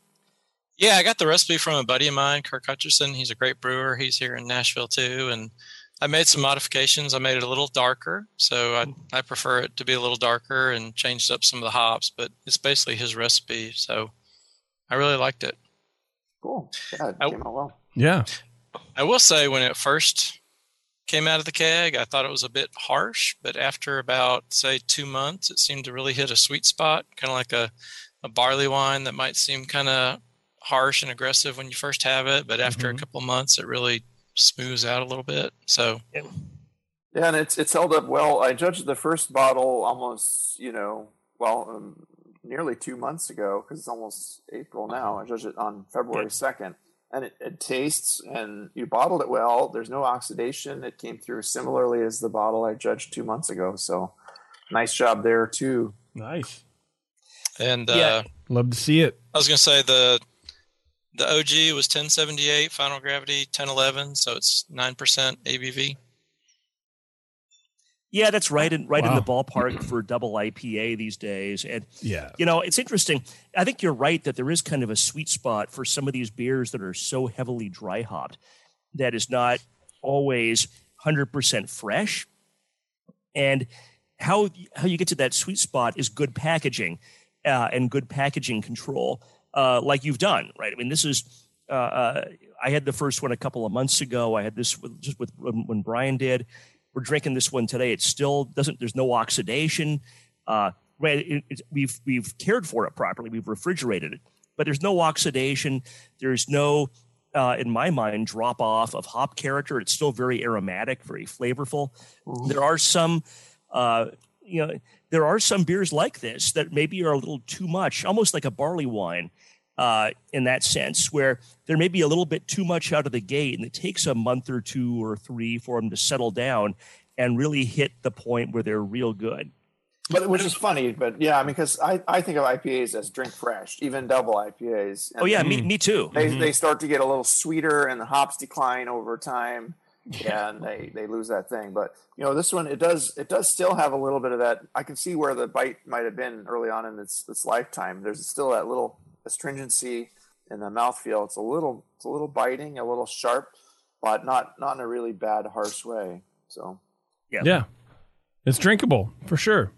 Speaker 7: Yeah, I got the recipe from a buddy of mine, Kirk Hutcherson. He's a great brewer. He's here in Nashville too, and I made some modifications. I made it a little darker, so I hmm. I prefer it to be a little darker and changed up some of the hops. But it's basically his recipe, so I really liked it.
Speaker 5: cool. Yeah, it
Speaker 7: I-
Speaker 5: came out well.
Speaker 4: Yeah.
Speaker 7: I will say when it first came out of the keg, I thought it was a bit harsh, but after about say two months, it seemed to really hit a sweet spot, kind of like a, a barley wine that might seem kind of harsh and aggressive when you first have it, but after a mm-hmm. couple months, it really smooths out a little bit. So
Speaker 5: Yeah, and it's it's held up well. I judged the first bottle almost, you know, well, um, nearly two months ago because it's almost April now. I judged it on February second, and it, it tastes and you bottled it well. There's no oxidation. It came through similarly as the bottle I judged two months ago. So, nice job there too.
Speaker 4: Nice.
Speaker 7: and
Speaker 6: Yeah.
Speaker 7: uh,
Speaker 4: Love to see it.
Speaker 7: I was going to say the the OG was 1078, final gravity 1011, so it's nine percent ABV.
Speaker 6: Yeah, that's right in right in the ballpark for double IPA these days. And
Speaker 4: Yeah.
Speaker 6: you know, it's interesting. I think you're right that there is kind of a sweet spot for some of these beers that are so heavily dry hopped that is not always 100% fresh. And how how you get to that sweet spot is good packaging uh, and good packaging control, uh, like you've done, right? I mean, this is. Uh, uh, I had the first one a couple of months ago. I had this with, just with when Brian did. We're drinking this one today. It still doesn't. There's no oxidation. Uh, right, it, it, we've we've cared for it properly. We've refrigerated it, but there's no oxidation. There's no uh, in my mind, drop off of hop character. It's still very aromatic, very flavorful. Mm-hmm. There are some, uh, you know, there are some beers like this that maybe are a little too much, almost like a barley wine uh, in that sense, where there may be a little bit too much out of the gate, and it takes a month or two or three for them to settle down and really hit the point where they're real good.
Speaker 5: But which is funny, but yeah, I mean, because I, I think of IPAs as drink fresh, even double IPAs.
Speaker 6: oh yeah, me me too.
Speaker 5: They mm-hmm. they start to get a little sweeter, and the hops decline over time, yeah. and they they lose that thing. But you know, this one it does it does still have a little bit of that. I can see where the bite might have been early on in its its lifetime. There's still that little astringency in the mouthfeel. It's a little it's a little biting, a little sharp, but not not in a really bad harsh way. So.
Speaker 4: Yeah, yeah, it's drinkable for sure.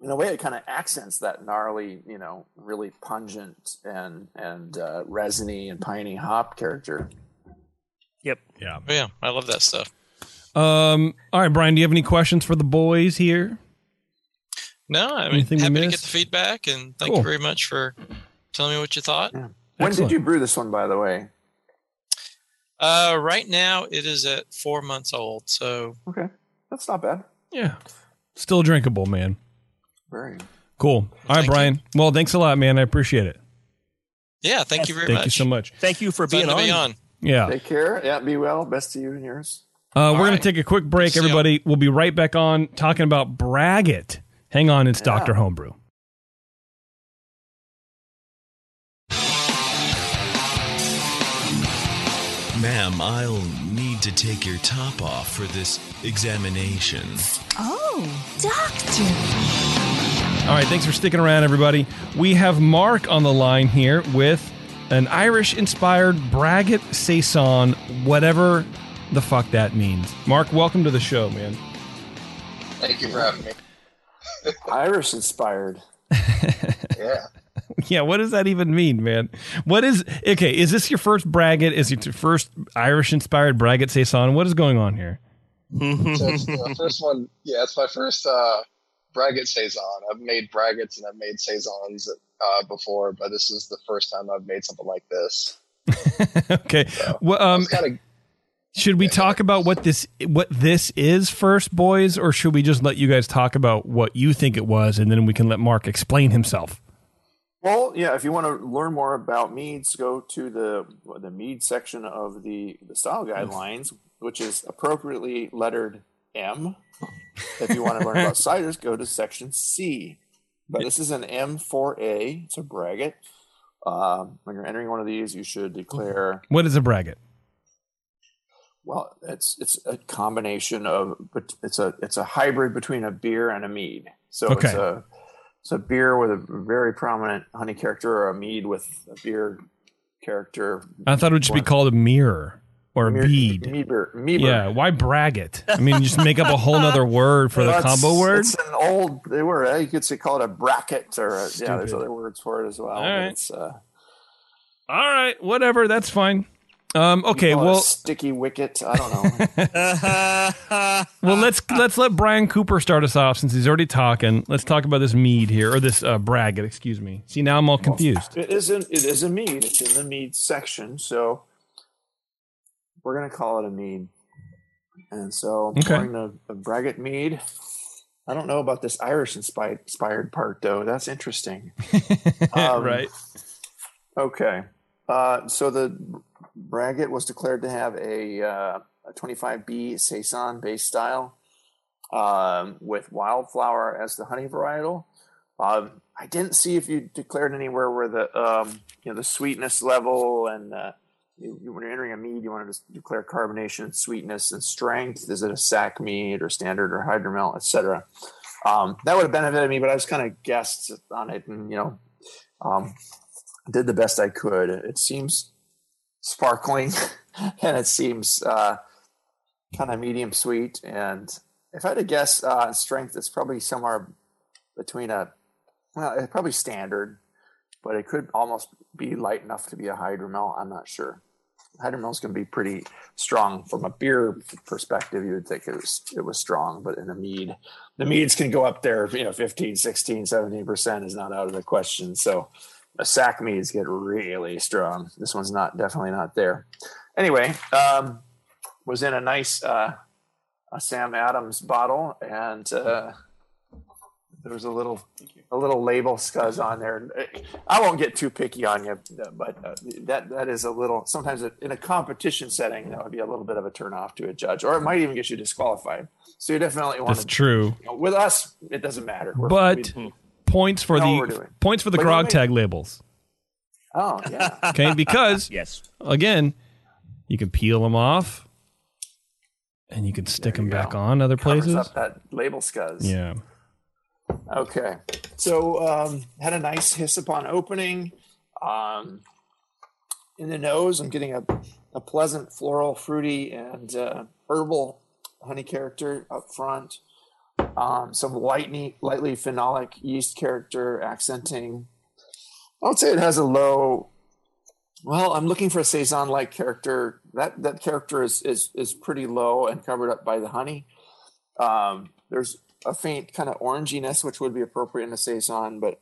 Speaker 5: In a way it kind of accents that gnarly you know really pungent and and uh, resiny and piney hop character.
Speaker 6: Yep.
Speaker 4: Yeah.
Speaker 7: Oh, yeah. I love that stuff.
Speaker 4: Um all right brian do you have any questions for the boys here?
Speaker 7: No i mean Anything happy to get the feedback and thank cool. you very much for telling me what you thought yeah.
Speaker 5: when Excellent. did you brew this one by the way
Speaker 7: uh right now it is at four months old so
Speaker 5: okay that's not bad
Speaker 4: yeah still drinkable man
Speaker 5: very
Speaker 4: cool. All right, Brian. You. Well, thanks a lot, man. I appreciate it.
Speaker 7: Yeah, thank you very
Speaker 4: thank
Speaker 7: much.
Speaker 4: Thank you so much.
Speaker 6: Thank you for being on.
Speaker 7: Be on.
Speaker 4: Yeah.
Speaker 5: Take care. Yeah, be well. Best to you and yours.
Speaker 4: Uh, we're right. going to take a quick break, everybody. We'll be right back on talking about Braggot. Hang on, it's yeah. Dr. Homebrew.
Speaker 2: Ma'am, I'll need to take your top off for this examination.
Speaker 1: Oh, doctor.
Speaker 4: All right, thanks for sticking around, everybody. We have Mark on the line here with an Irish inspired Braggot Saison, whatever the fuck that means. Mark, welcome to the show, man.
Speaker 3: Thank you for having me.
Speaker 5: Irish inspired. [LAUGHS]
Speaker 3: yeah. [LAUGHS]
Speaker 4: Yeah, what does that even mean, man? What is okay? Is this your first Braggot? Is it your first Irish inspired Braggot Saison? What is going on here? [LAUGHS]
Speaker 3: so the first one, yeah, it's my first uh, Braggot saison. I've made Braggots and I've made saisons uh, before, but this is the first time I've made something like this. [LAUGHS]
Speaker 4: okay. So, well, um, kinda, should we yeah, talk about what this what this is first, boys, or should we just let you guys talk about what you think it was, and then we can let Mark explain himself?
Speaker 5: Well, yeah. If you want to learn more about meads, go to the the mead section of the the style guidelines, which is appropriately lettered M. If you want to learn about ciders, go to section C. But this is an M4A. It's a braggot. Um, when you're entering one of these, you should declare.
Speaker 4: What is a braggot?
Speaker 5: Well, it's it's a combination of it's a it's a hybrid between a beer and a mead. So okay. it's a it's a beer with a very prominent honey character, or a mead with a beer character.
Speaker 4: I thought it would just be called a mirror or
Speaker 5: Mir-
Speaker 4: bead.
Speaker 5: Meaber, Meaber.
Speaker 4: Yeah, why brag it? I mean, just make up a whole other [LAUGHS] word for the combo word.
Speaker 5: It's an old they were. Eh? You could say call it a bracket or a, yeah. There's other words for it as well. All
Speaker 4: right. Uh, All right, whatever. That's fine. Um, okay, well,
Speaker 5: sticky wicket. I don't know. [LAUGHS] [LAUGHS]
Speaker 4: well, let's let's let Brian Cooper start us off since he's already talking. Let's talk about this mead here, or this uh, braggot. Excuse me. See, now I'm all confused.
Speaker 5: Well, it isn't. It is a mead. It's in the mead section. So we're gonna call it a mead. And so I'm okay. pouring a, a braggot mead. I don't know about this Irish inspired part though. That's interesting. [LAUGHS]
Speaker 4: um, right.
Speaker 5: Okay. Uh, so the braggot was declared to have a, uh, a 25B saison base style um, with wildflower as the honey varietal. Um, I didn't see if you declared anywhere where the um, you know the sweetness level and uh, you, when you're entering a mead, you want to declare carbonation, sweetness, and strength. Is it a sack mead or standard or hydromel, etc. Um, that would have benefited me, but I just kind of guessed on it and you know um, did the best I could. It seems sparkling [LAUGHS] and it seems uh, kind of medium sweet and if I had to guess uh, strength, it's probably somewhere between a well, it's probably standard, but it could almost be light enough to be a hydromel. I'm not sure. Hydromel's going to be pretty strong from a beer perspective. You would think it was it was strong, but in a mead, the meads can go up there. You know, 15, 16, 17 percent is not out of the question. So, a sack meads get really strong. This one's not definitely not there. Anyway, um, was in a nice uh, a Sam Adams bottle, and uh, there was a little a little label scuzz on there. I won't get too picky on you, but uh, that that is a little. Sometimes in a competition setting, that would be a little bit of a turnoff to a judge, or it might even get you disqualified. So you definitely want.
Speaker 4: That's to, true.
Speaker 5: You know, with us, it doesn't matter.
Speaker 4: We're, but we, points for the points for the but grog tag labels.
Speaker 5: Oh yeah. [LAUGHS]
Speaker 4: okay, because
Speaker 6: yes,
Speaker 4: again, you can peel them off, and you can stick them go. back on other
Speaker 5: Covers
Speaker 4: places.
Speaker 5: Up that label scuzz.
Speaker 4: Yeah.
Speaker 5: Okay. So um, had a nice hiss upon opening. Um, in the nose, I'm getting a, a pleasant floral, fruity, and uh, herbal honey character up front. Um, some lightly, lightly phenolic yeast character accenting. I would say it has a low. Well, I'm looking for a saison-like character. That that character is is is pretty low and covered up by the honey. Um, there's a faint kind of oranginess, which would be appropriate in a saison, but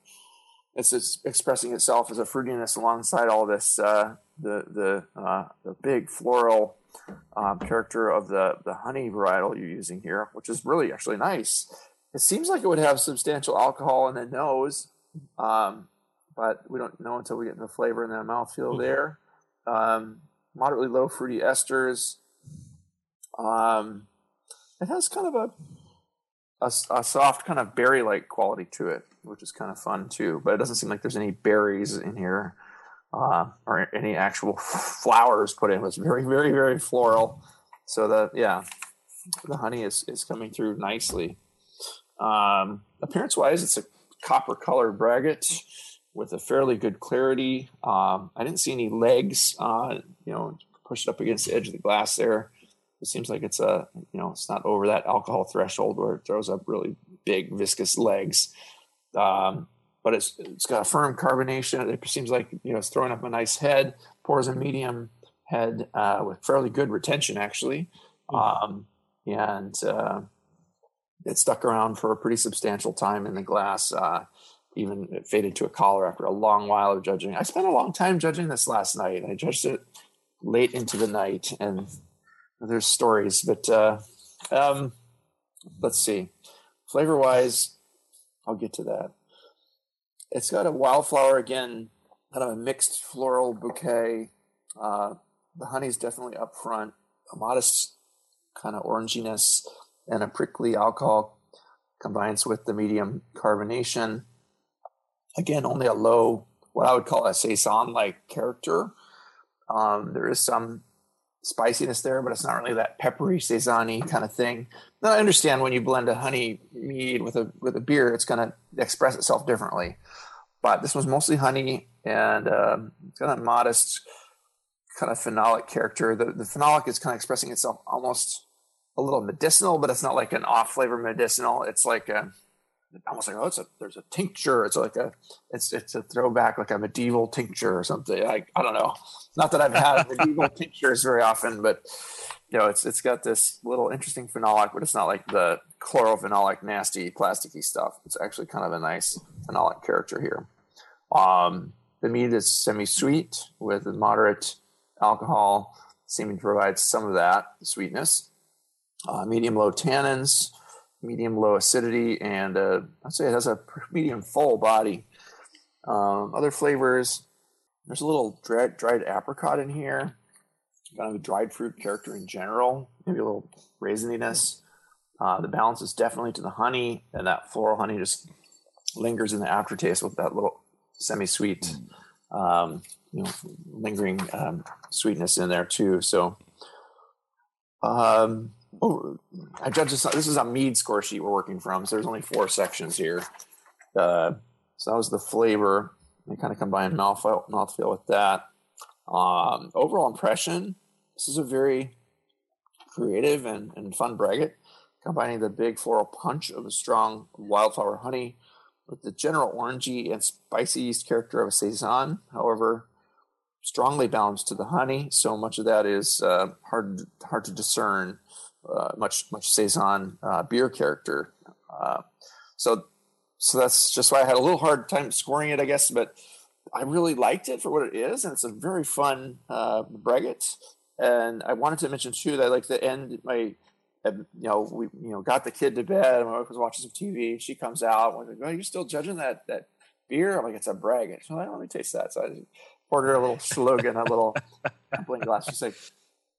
Speaker 5: it's, expressing itself as a fruitiness alongside all this uh, the the uh, the big floral um, character of the the honey varietal you're using here, which is really actually nice. It seems like it would have substantial alcohol in the nose, um, but we don't know until we get in the flavor and the mouthfeel there. Um, moderately low fruity esters. Um, it has kind of a a, a soft kind of berry like quality to it, which is kind of fun too. But it doesn't seem like there's any berries in here uh, or any actual flowers put in. It's very, very, very floral. So the yeah, the honey is is coming through nicely. Um, appearance wise, it's a copper colored braggot with a fairly good clarity. Um, I didn't see any legs, uh, you know, pushed up against the edge of the glass there. It seems like it's a you know it's not over that alcohol threshold where it throws up really big viscous legs. Um, but it's it's got a firm carbonation. It seems like you know it's throwing up a nice head. Pours a medium head uh, with fairly good retention actually, mm-hmm. um, and uh, it stuck around for a pretty substantial time in the glass. Uh, even it faded to a collar after a long while of judging. I spent a long time judging this last night. I judged it late into the night, and there's stories, but uh, um, let's see. Flavor wise, I'll get to that. It's got a wildflower again, kind of a mixed floral bouquet. Uh, the honey's definitely up front, a modest kind of oranginess, and a prickly alcohol combines with the medium carbonation. Again, only a low, what I would call a saison like character. Um, there is some spiciness there, but it's not really that peppery saison kind of thing. Now I understand when you blend a honey mead with a with a beer, it's going to express itself differently. But this was mostly honey, and um, it's got modest kind of phenolic character. The, the phenolic is kind of expressing itself almost a little medicinal, but it's not like an off flavor medicinal. It's like a almost like oh, it's a there's a tincture. It's like a it's it's a throwback like a medieval tincture or something. Like I don't know. Not that I've had medieval [LAUGHS] tinctures very often, but you know, it's it's got this little interesting phenolic, but it's not like the chlorophenolic nasty plasticky stuff. It's actually kind of a nice phenolic character here. Um, the mead is semi-sweet with moderate alcohol, seeming to provide some of that sweetness. Uh, medium low tannins medium low acidity, and uh, I'd say it has a medium full body. Um, other flavors, there's a little dried, dried apricot in here, kind of a dried fruit character in general, maybe a little raisininess. Uh, the balance is definitely to the honey, and that floral honey just lingers in the aftertaste with that little semi-sweet, um, you know, lingering um, sweetness in there too. So, um, oh, I judge this. This is a mead score sheet we're working from, so there's only four sections here. Uh, so that was the flavor. I kind of combine mouthfeel, mouthfeel with that. Um, overall impression: This is a very creative and, and fun braggot. combining the big floral punch of a strong wildflower honey with the general orangey and spicy yeast character of a saison. However, strongly balanced to the honey, so much of that is uh, hard hard to discern. Uh, much much saison uh, beer character. Uh, so so that's just why I had a little hard time scoring it, I guess. But I really liked it for what it is, and it's a very fun uh, braggot. And I wanted to mention too that I like the end my you know, we you know got the kid to bed. and My wife was watching some TV. She comes out. We're like, "Oh, you're still judging that that beer?" I'm like, "It's a braggot." She's like, "Let me taste that." So I her a little slogan, a little [LAUGHS] glass. She's like,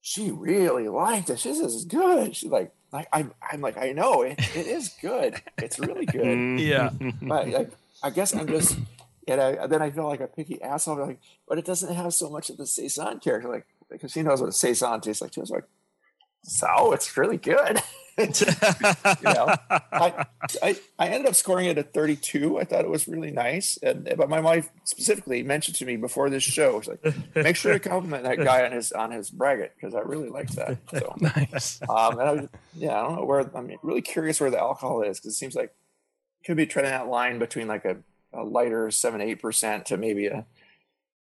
Speaker 5: "She really liked it. She says it's good." She's like, "Like I'm, I'm like, I know it, it is good. It's really good." Mm-hmm.
Speaker 4: Yeah.
Speaker 5: but like, I guess I'm just, and I, then I feel like a picky asshole. Like, but it doesn't have so much of the saison character, like because she knows what a saison tastes like too. It's like, so it's really good. [LAUGHS] you know, I, I, I ended up scoring it at 32. I thought it was really nice. And but my wife specifically mentioned to me before this show, she's like, make sure to compliment that guy on his on his braggot because I really liked that. So [LAUGHS]
Speaker 4: Nice.
Speaker 5: um, and I was, yeah, I don't know where I'm really curious where the alcohol is because it seems like it could be treading that line between like a, a lighter seven eight percent to maybe a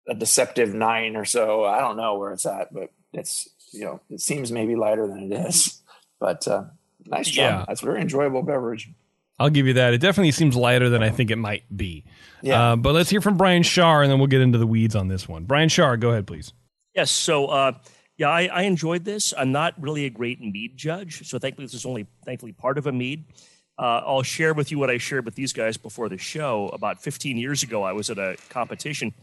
Speaker 5: a deceptive nine or so. I don't know where it's at, but it's you know it seems maybe lighter than it is. [LAUGHS] But uh, nice job.
Speaker 4: Yeah.
Speaker 5: That's a very enjoyable beverage.
Speaker 4: I'll give you that. It definitely seems lighter than I think it might be.
Speaker 5: Yeah.
Speaker 4: Uh, but let's hear from Brian Shar, and then we'll get into the weeds on this one. Brian Shar, go ahead, please.
Speaker 6: Yes. So, uh, yeah, I, I enjoyed this. I'm not really a great mead judge, so thankfully this is only thankfully part of a mead. Uh, I'll share with you what I shared with these guys before the show. About 15 years ago, I was at a competition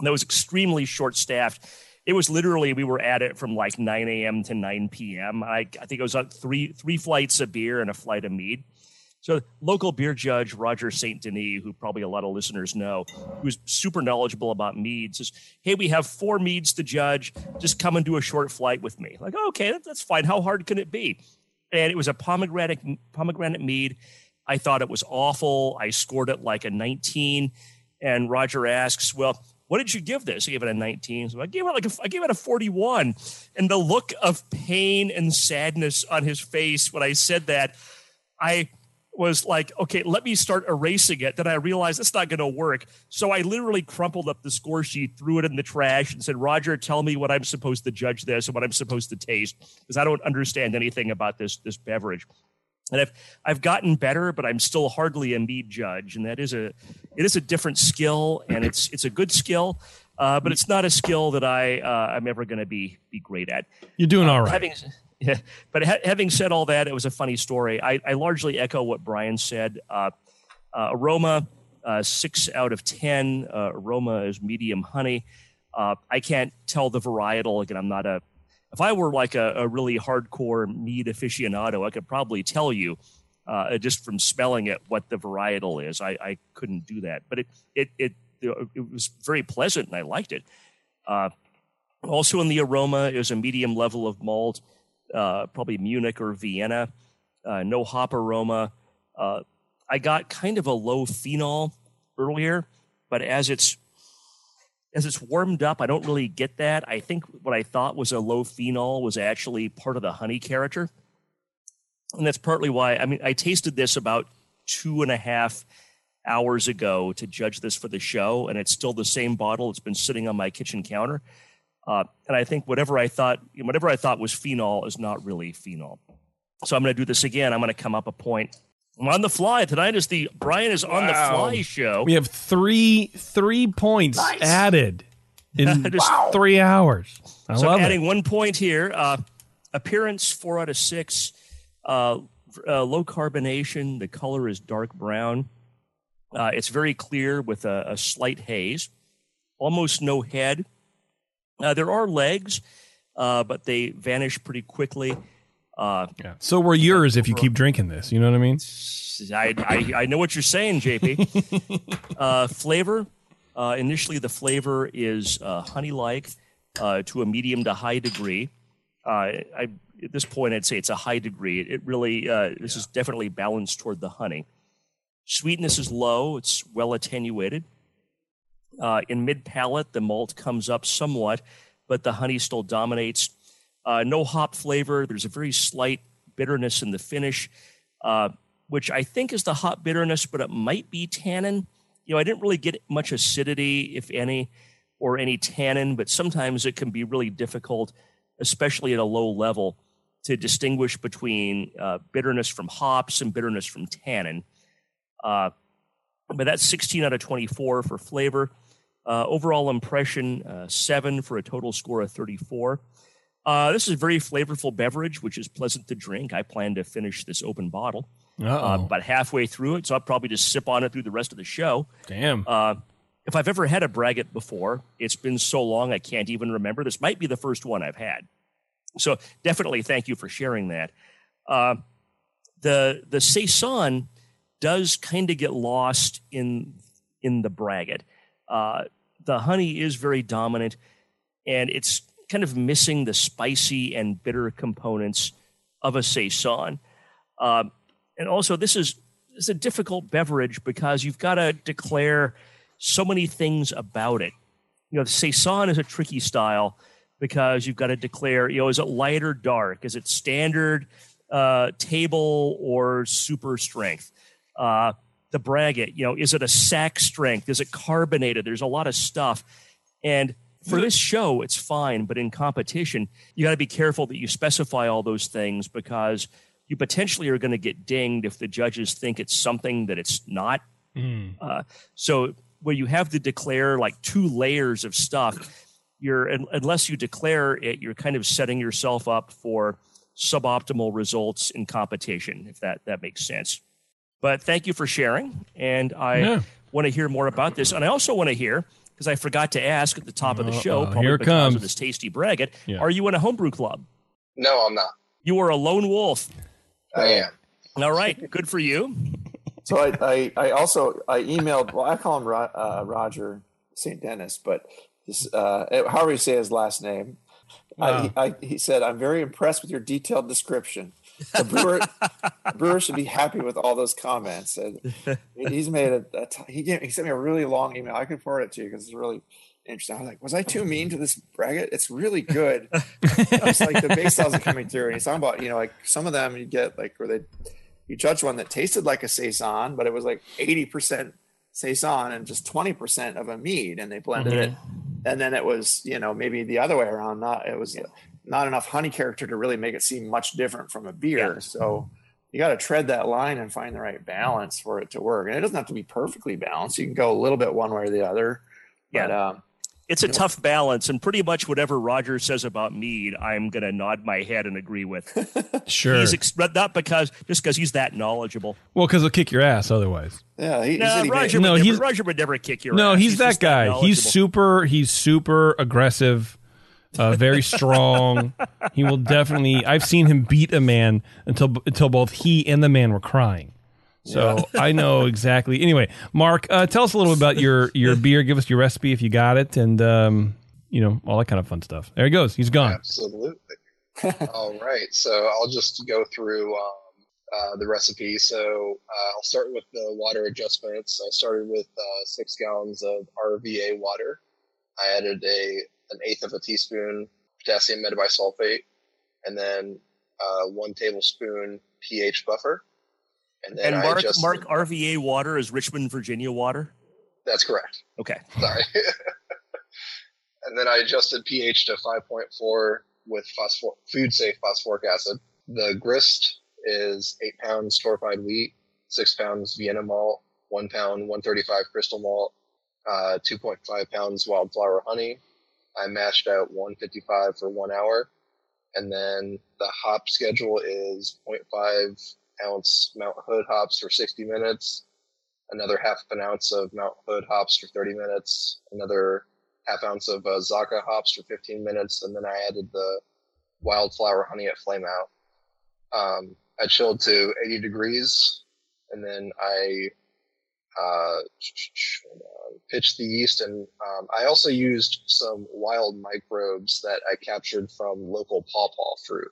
Speaker 6: that was extremely short staffed. It was literally we were at it from like 9 a.m. to 9 p.m. I, I think it was uh, three three flights of beer and a flight of mead. So, local beer judge Roger St. Denis, who probably a lot of listeners know, who's super knowledgeable about meads, says, Hey, we have four meads to judge. Just come and do a short flight with me. Like, okay, that, that's fine. How hard can it be? And it was a pomegranate, pomegranate mead. I thought it was awful. I scored it like a 19. And Roger asks, Well, what did you give this? I gave it a 19. So I gave it like a, I gave it a 41. And the look of pain and sadness on his face when I said that, I was like, okay, let me start erasing it. Then I realized it's not going to work. So I literally crumpled up the score sheet, threw it in the trash, and said, Roger, tell me what I'm supposed to judge this and what I'm supposed to taste because I don't understand anything about this this beverage. And I've I've gotten better, but I'm still hardly a mead judge, and that is a it is a different skill, and it's it's a good skill, uh, but it's not a skill that I uh, I'm ever going to be be great at.
Speaker 4: You're doing all right.
Speaker 6: Having, yeah, but ha- having said all that, it was a funny story. I, I largely echo what Brian said. Uh, uh, aroma, uh, six out of ten. Uh, aroma is medium honey. Uh, I can't tell the varietal. Again, I'm not a. If I were like a, a really hardcore mead aficionado, I could probably tell you uh, just from smelling it what the varietal is. I, I couldn't do that, but it it it it was very pleasant and I liked it. Uh, also in the aroma is a medium level of malt uh, probably Munich or Vienna. Uh, no hop aroma. Uh, I got kind of a low phenol earlier, but as it's as it's warmed up, I don't really get that. I think what I thought was a low phenol was actually part of the honey character, and that's partly why. I mean, I tasted this about two and a half hours ago to judge this for the show, and it's still the same bottle. It's been sitting on my kitchen counter. Uh, and I think whatever I thought, whatever I thought was phenol is not really phenol. So I'm going to do this again. I'm going to come up a point. I'm on the fly tonight. Is the Brian is on the fly show?
Speaker 4: We have three three points
Speaker 5: Nice.
Speaker 4: added in [LAUGHS]
Speaker 6: Just-
Speaker 4: three hours. I
Speaker 6: so
Speaker 4: love
Speaker 6: I'm adding
Speaker 4: it.
Speaker 6: one point here. Uh, appearance four out of six. Uh, uh, low carbonation. The color is dark brown. Uh, it's very clear with a, a slight haze. Almost no head. Uh, there are legs, uh, but they vanish pretty quickly. Uh,
Speaker 4: Yeah. So were yours if you keep drinking this. You know what I mean?
Speaker 6: I, I, I know what you're saying, JP. [LAUGHS] uh, flavor. Uh, initially, the flavor is uh, honey-like uh, to a medium to high degree. Uh, I, at this point, I'd say it's a high degree. It, it really uh, this is definitely balanced toward the honey. Sweetness is low. It's well attenuated. Uh, in mid palate, the malt comes up somewhat, but the honey still dominates. Uh, no hop flavor. There's a very slight bitterness in the finish, uh, which I think is the hop bitterness, but it might be tannin. You know, I didn't really get much acidity, if any, or any tannin, but sometimes it can be really difficult, especially at a low level, to distinguish between uh, bitterness from hops and bitterness from tannin. Uh, but that's 16 out of 24 for flavor. Uh, overall impression, uh, seven for a total score of 34. Uh, this is a very flavorful beverage, which is pleasant to drink. I plan to finish this open bottle uh, about halfway through it, so I'll probably just sip on it through the rest of the show.
Speaker 4: Damn.
Speaker 6: Uh, if I've ever had a braggot before, it's been so long I can't even remember. This might be the first one I've had. So definitely thank you for sharing that. Uh, the the saison does kind of get lost in in the braggot. Uh, the honey is very dominant, and it's kind of missing the spicy and bitter components of a saison. Uh, and also, this is it's a difficult beverage because you've got to declare so many things about it. You know, the saison is a tricky style because you've got to declare, you know, is it light or dark? Is it standard, uh, table, or super strength? Uh, the braggot, you know, is it a sack strength? Is it carbonated? There's a lot of stuff. And for this show, it's fine, but in competition, you got to be careful that you specify all those things because you potentially are going to get dinged if the judges think it's something that it's not. Uh, so where you have to declare like two layers of stuff, you're unless you declare it, you're kind of setting yourself up for suboptimal results in competition, if that that makes sense. But thank you for sharing, and I
Speaker 4: Yeah.
Speaker 6: want to hear more about this, and I also want to hear because I forgot to ask at the top of the show,
Speaker 4: Uh-oh, here comes.
Speaker 6: of this tasty braggot.
Speaker 4: Yeah.
Speaker 6: Are you in a homebrew club?
Speaker 3: No, I'm not.
Speaker 6: You are a lone wolf.
Speaker 3: I am.
Speaker 6: All right, good for you. [LAUGHS]
Speaker 5: So I, I, I also I emailed. Well, I call him Ro, uh, Roger St. Dennis, but this, uh, however you say his last name, I, I, he said, "I'm very impressed with your detailed description." The brewer, [LAUGHS] brewer should be happy with all those comments. And he's made a, a t- he, gave, he sent me a really long email. I can forward it to you because it's really interesting. I was like, was I too mean to this braggot? It's really good. it's like the base [LAUGHS] styles are coming through, and he's talking about you know like some of them you get like where they you judge one that tasted like a saison, but it was like eighty percent saison and just twenty percent of a mead, and they blended it, mm-hmm. and then it was you know maybe the other way around. Not it was not enough honey character to really make it seem much different from a beer.
Speaker 6: Yeah.
Speaker 5: So you got to tread that line and find the right balance for it to work. And it doesn't have to be perfectly balanced. You can go a little bit one way or the other. But
Speaker 6: Yeah.
Speaker 5: um,
Speaker 6: It's a tough balance, and pretty much whatever Roger says about mead, I'm going to nod my head and agree with. [LAUGHS]
Speaker 4: sure.
Speaker 6: He's ex- not because just because he's that knowledgeable.
Speaker 4: well, because he'll kick your ass otherwise.
Speaker 5: yeah, he, he
Speaker 6: No,
Speaker 5: said he made-
Speaker 6: Roger,
Speaker 4: No,
Speaker 6: would
Speaker 4: he's-
Speaker 6: never, Roger would never kick your
Speaker 4: No,
Speaker 6: ass.
Speaker 4: he's, that
Speaker 6: just
Speaker 4: guy. he's super. He's super aggressive. Uh, very strong. he will definitely. I've seen him beat a man until until both he and the man were crying. So I know exactly. Anyway, Mark, uh, tell us a little bit about your your beer. Give us your recipe if you got it, and um, you know all that kind of fun stuff. There he goes. He's gone.
Speaker 3: Absolutely. All right. So I'll just go through um, uh, the recipe. So uh, I'll start with the water adjustments. I started with uh, six gallons of RVA water. I added a an eighth of a teaspoon potassium metabisulfate, and then uh, one tablespoon pH buffer. And then
Speaker 6: And
Speaker 3: I
Speaker 6: Mark,
Speaker 3: adjusted-
Speaker 6: Mark RVA water is Richmond, Virginia water.
Speaker 3: That's correct.
Speaker 6: Okay.
Speaker 3: Sorry. [LAUGHS] and then I adjusted pH to 5.4 with phosphor- food safe phosphoric acid. The grist is eight pounds torrefied wheat, six pounds Vienna malt, one pound 135 crystal malt, uh, 2.5 pounds wildflower honey. I mashed out 155 for one hour. And then the hop schedule is 0.5 ounce Mount Hood hops for 60 minutes, another half an ounce of Mount Hood hops for 30 minutes, another half ounce of uh, Zaka hops for 15 minutes, and then I added the wildflower honey at flame out. Um, I chilled to 80 degrees, and then I uh, pitched the yeast, and um, I also used some wild microbes that I captured from local pawpaw fruit.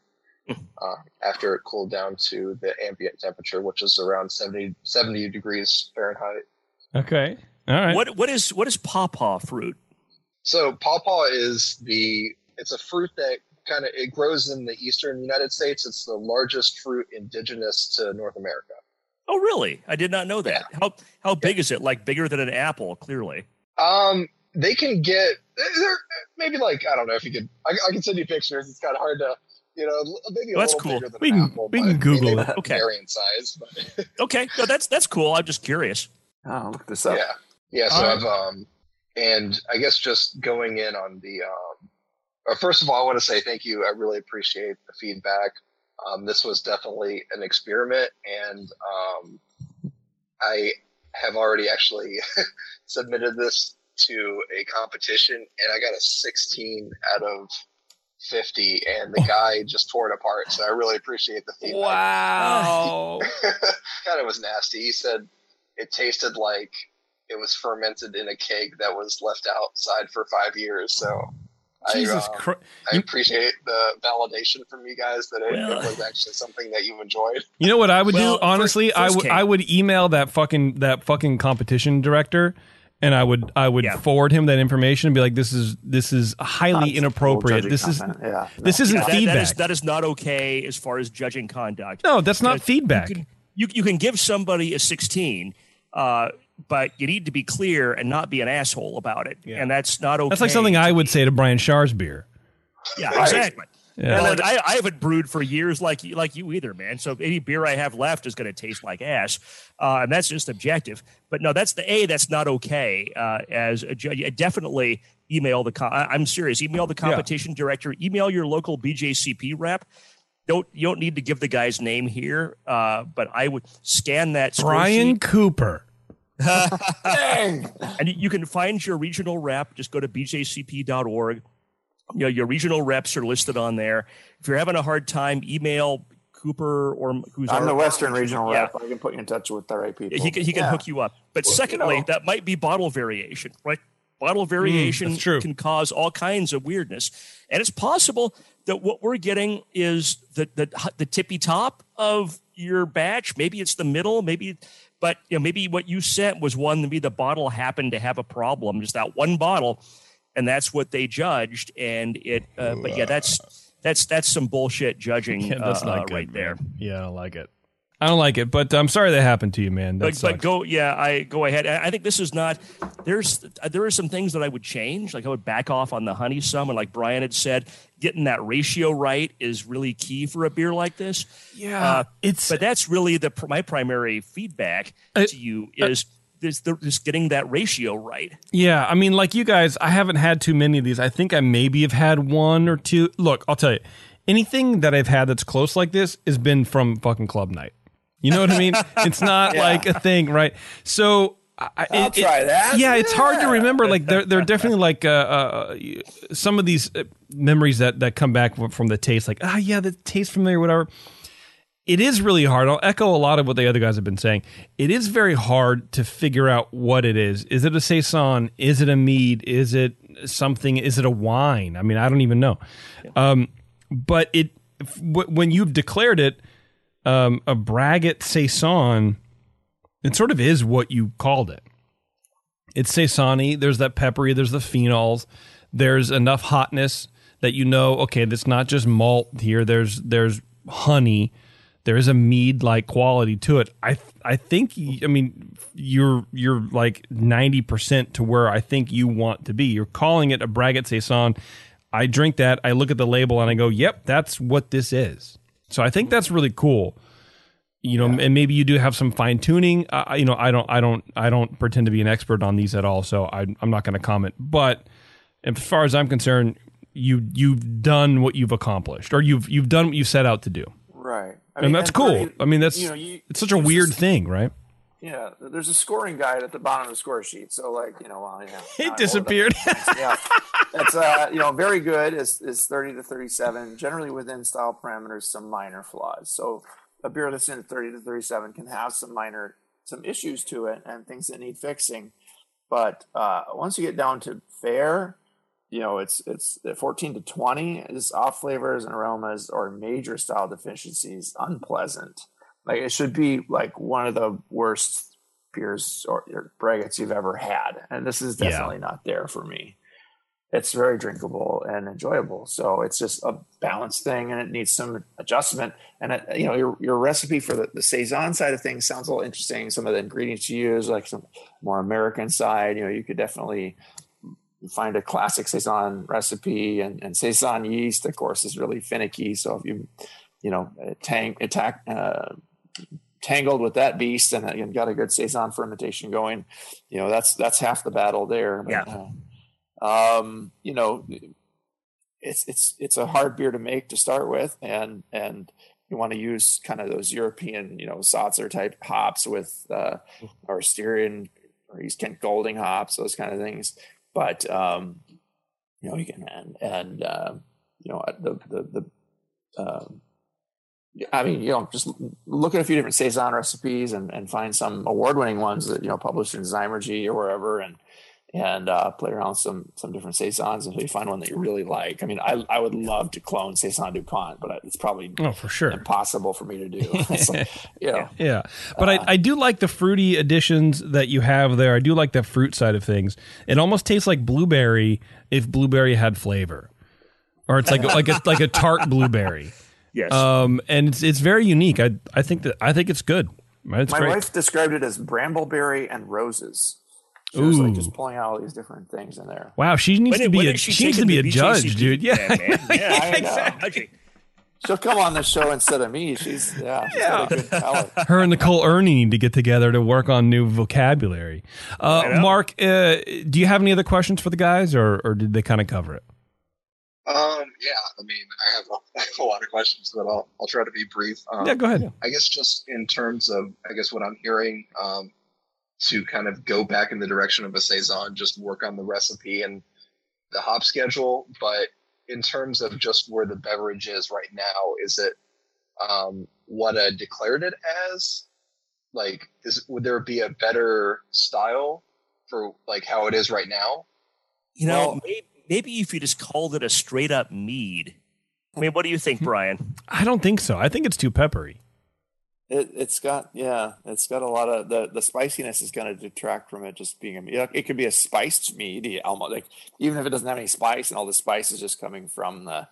Speaker 3: Uh, after it cooled down to the ambient temperature, which is around 70, 70 degrees Fahrenheit.
Speaker 4: Okay. All right.
Speaker 6: What what is what is pawpaw fruit?
Speaker 3: So pawpaw is the it's a fruit that kind of it grows in the eastern United States. It's the largest fruit indigenous to North America.
Speaker 6: Oh, really? I did not know that. How how big is it? Like bigger than an apple? Clearly.
Speaker 3: Um, they can get they're maybe like I don't know if you could. I, I can send you pictures. It's kind of hard to. You know, maybe a
Speaker 6: Well, that's
Speaker 3: little
Speaker 6: cool.
Speaker 3: bigger than
Speaker 4: We
Speaker 3: an
Speaker 4: can-
Speaker 3: apple.
Speaker 4: we can Google
Speaker 3: they
Speaker 4: it.
Speaker 6: Okay.
Speaker 3: Vary in size, but [LAUGHS]
Speaker 6: Okay, no, that's that's cool. I'm just curious.
Speaker 5: Oh, look this up.
Speaker 3: yeah, yeah. So
Speaker 4: All right.
Speaker 3: I've um, and I guess just going in on the um, uh, first of all, I want to say thank you. I really appreciate the feedback. Um, this was definitely an experiment, and um, I have already actually [LAUGHS] submitted this to a competition, and I got a 16 out of 50, and the guy just tore it apart. So I really appreciate the feedback.
Speaker 4: Wow. [LAUGHS]
Speaker 3: kind of was nasty. He said it tasted like it was fermented in a keg that was left outside for five years. So
Speaker 4: Jesus
Speaker 3: I, uh,
Speaker 4: Christ.
Speaker 3: I
Speaker 4: You-
Speaker 3: appreciate the validation from you guys that it,
Speaker 6: Well-
Speaker 3: it was actually something that you enjoyed.
Speaker 4: You know what I would
Speaker 6: Well,
Speaker 4: do? Honestly,
Speaker 6: first-
Speaker 4: I would
Speaker 6: Kate.
Speaker 4: I would email that fucking that fucking competition director and I would I would
Speaker 6: Yeah.
Speaker 4: forward him that information and be like this is this is highly inappropriate.
Speaker 5: Judging
Speaker 4: This is
Speaker 5: content. yeah.
Speaker 4: this isn't
Speaker 6: That- that
Speaker 4: feedback.
Speaker 6: is that is not okay as far as judging conduct.
Speaker 4: no, that's not
Speaker 6: Because
Speaker 4: feedback.
Speaker 6: You can, you, you can give somebody a 16, uh, but you need to be clear and not be an asshole about it.
Speaker 4: Yeah.
Speaker 6: And that's not okay.
Speaker 4: That's like something I would say to Brian Shar's beer.
Speaker 6: Yeah, exactly.
Speaker 4: Yeah.
Speaker 6: And look, I, I haven't brewed for years like you, like you either, man. So any beer I have left is going to taste like ash, uh, and that's just objective. But no, that's the a. That's not okay. Uh, as a definitely email the. Com- I- I'm serious. Email the competition director. Email your local BJCP rep. Don't you don't need to give the guy's name here, uh, but I would scan that
Speaker 4: Brian Cooper.
Speaker 5: Dang.
Speaker 6: and you- you can find your regional rep. Just go to bjcp.org. You know, your regional reps are listed on there. If you're having a hard time, email Cooper or who's
Speaker 5: I'm
Speaker 6: our-
Speaker 5: the Western Regional
Speaker 6: Yeah.
Speaker 5: rep. I can put you in touch with the right people.
Speaker 6: He can, he can
Speaker 5: Yeah.
Speaker 6: hook you up. But
Speaker 5: Well, you
Speaker 6: secondly,
Speaker 5: know.
Speaker 6: that might be bottle variation, right? Bottle variation
Speaker 4: Mm,
Speaker 6: can cause all kinds of weirdness, and it's possible that what we're getting is the the the tippy top of your batch. Maybe it's the middle. Maybe, but you know, maybe what you sent was one. Maybe the bottle happened to have a problem. Just that one bottle, and that's what they judged. And it, uh, but yeah, that's that's that's some bullshit judging [LAUGHS]
Speaker 4: Yeah, that's
Speaker 6: uh,
Speaker 4: not
Speaker 6: uh,
Speaker 4: good,
Speaker 6: right there.
Speaker 4: Yeah, I don't like it. I don't like it, but I'm sorry that happened to you, man. That
Speaker 6: But, but go, yeah, I go ahead. I I think this is not. There's there are some things that I would change. Like I would back off on the honey some, and like Brian had said, getting that ratio right is really key for a beer like this.
Speaker 4: yeah,
Speaker 6: uh,
Speaker 4: it's
Speaker 6: But that's really the my primary feedback
Speaker 4: Uh,
Speaker 6: to you is is the, just getting that ratio right.
Speaker 4: Yeah, I mean, like you guys, I haven't had too many of these. I think I maybe have had one or two. Look, I'll tell you, anything that I've had that's close like this has been from fucking club night. You know what I mean? [LAUGHS] It's not like a thing, right? So. I,
Speaker 5: I'll
Speaker 4: it- it-
Speaker 5: try that.
Speaker 4: Yeah, it's hard to remember. Like there, there are definitely [LAUGHS] like uh, uh, some of these uh, memories that that come back from the taste. Like ah, yeah, the taste familiar, whatever it is really hard. I'll echo a lot of what the other guys have been saying. It is very hard to figure out what it is. Is it a saison? Is it a mead? Is it something? Is it a wine? I mean, I don't even know. Um, but it when you've declared it um, a braggot saison, it sort of is what you called it. It's saison There's that peppery. There's the phenols. There's enough hotness that you know. Okay, that's not just malt here. There's there's honey. There is a mead like quality to it. I I think I mean you're you're like ninety percent to where I think you want to be. You're calling it a braggot saison. I drink that. I look at the label and I go, "Yep, that's what this is." So I think that's really cool. You know and maybe you do have some fine tuning uh, you know i don't i don't i don't pretend to be an expert on these at all so I, i'm not going to comment. But as far as i'm concerned you you've done what you've accomplished or you've you've done what you set out to do.
Speaker 5: Right. I
Speaker 4: and that's cool.
Speaker 5: really,
Speaker 4: i mean that's
Speaker 5: you know, you-
Speaker 4: it's such a weird
Speaker 5: just-
Speaker 4: thing right
Speaker 5: Yeah, there's a scoring guide at the bottom of the score sheet. So, like, you know, well, yeah, [LAUGHS]
Speaker 4: it disappeared
Speaker 5: yeah, it's uh, you know, very good. Is is thirty to thirty-seven, generally within style parameters. Some minor flaws. So, a beer that's in thirty to thirty-seven can have some minor some issues to it and things that need fixing. But uh, once you get down to fair, you know, it's it's fourteen to twenty. Is off flavors and aromas or major style deficiencies unpleasant. Like it should be like one of the worst beers or, or braggots you've ever had, and this is
Speaker 4: Yeah.
Speaker 5: definitely not there for me. it's very drinkable and enjoyable. So it's just a balanced thing, and it needs some adjustment. And it, you know, your your recipe for the, the saison side of things sounds a little interesting. Some of the ingredients you use, like some more American side, you know, you could definitely find a classic saison recipe, and, and saison yeast, of course, is really finicky. So if you you know tank attack. Uh, tangled with that beast and, and got a good saison fermentation going you know that's that's half the battle there but,
Speaker 6: Yeah.
Speaker 5: uh, um, you know, it's it's it's a hard beer to make to start with, and and you want to use kind of those European, you know, Salzer type hops with uh, or Styrian or East Kent Golding hops, those kind of things. But um, you know, you can and and uh, you know the the the. Um, I mean, you know, just look at a few different saison recipes and, and find some award-winning ones that you know published in Zymurgy or wherever, and and uh, play around with some some different saisons until you find one that you really like. I mean, I I would love to clone saison Dupont, but it's probably
Speaker 4: Oh, for sure.
Speaker 5: impossible for me to do. [LAUGHS] Like, [LAUGHS] you know,
Speaker 4: Yeah, but I, I do like the fruity additions that you have there. I do like the fruit side of things. It almost tastes like blueberry if blueberry had flavor, or it's like like a, like a tart blueberry.
Speaker 6: Yes.
Speaker 4: Um, and it's it's very unique. I I think that I think it's good. It's
Speaker 5: my
Speaker 4: great.
Speaker 5: wife described it as brambleberry and roses. She was
Speaker 4: Ooh.
Speaker 5: like just pulling out all these different things in there.
Speaker 4: wow, she needs
Speaker 6: When-
Speaker 4: to be a she,
Speaker 6: she
Speaker 4: needs to be a judge,
Speaker 6: BJCP?
Speaker 4: dude. Yeah,
Speaker 6: man. [LAUGHS] Yeah,
Speaker 5: I know.
Speaker 6: exactly.
Speaker 5: She'll come on the show instead of me. She's yeah, she's got a good palate. [LAUGHS]
Speaker 4: her and Nicole Ernie need to get together to work on new vocabulary. Uh. Mark, uh, do you have any other questions for the guys, or or did they kind of cover it?
Speaker 3: Um, yeah, I mean, I have a, [LAUGHS] I have a lot of questions, but I'll I'll try to be brief. Um,
Speaker 4: yeah, go ahead.
Speaker 3: I guess just in terms of, I guess what I'm hearing, um, to kind of go back in the direction of a saison, just work on the recipe and the hop schedule. But in terms of just where the beverage is right now, is it um, what I declared it as? Like, is would there be a better style for like how it is right now?
Speaker 6: You know,
Speaker 5: Well-
Speaker 6: maybe, maybe if you just called it a straight up mead. I mean, what do you think, Brian?
Speaker 4: I don't think so. I think it's too peppery.
Speaker 5: It, it's got yeah, it's got a lot of the the spiciness is going to detract from it just being a mead. It could be a spiced mead, yeah, almost like even if it doesn't have any spice and all the spice is just coming from the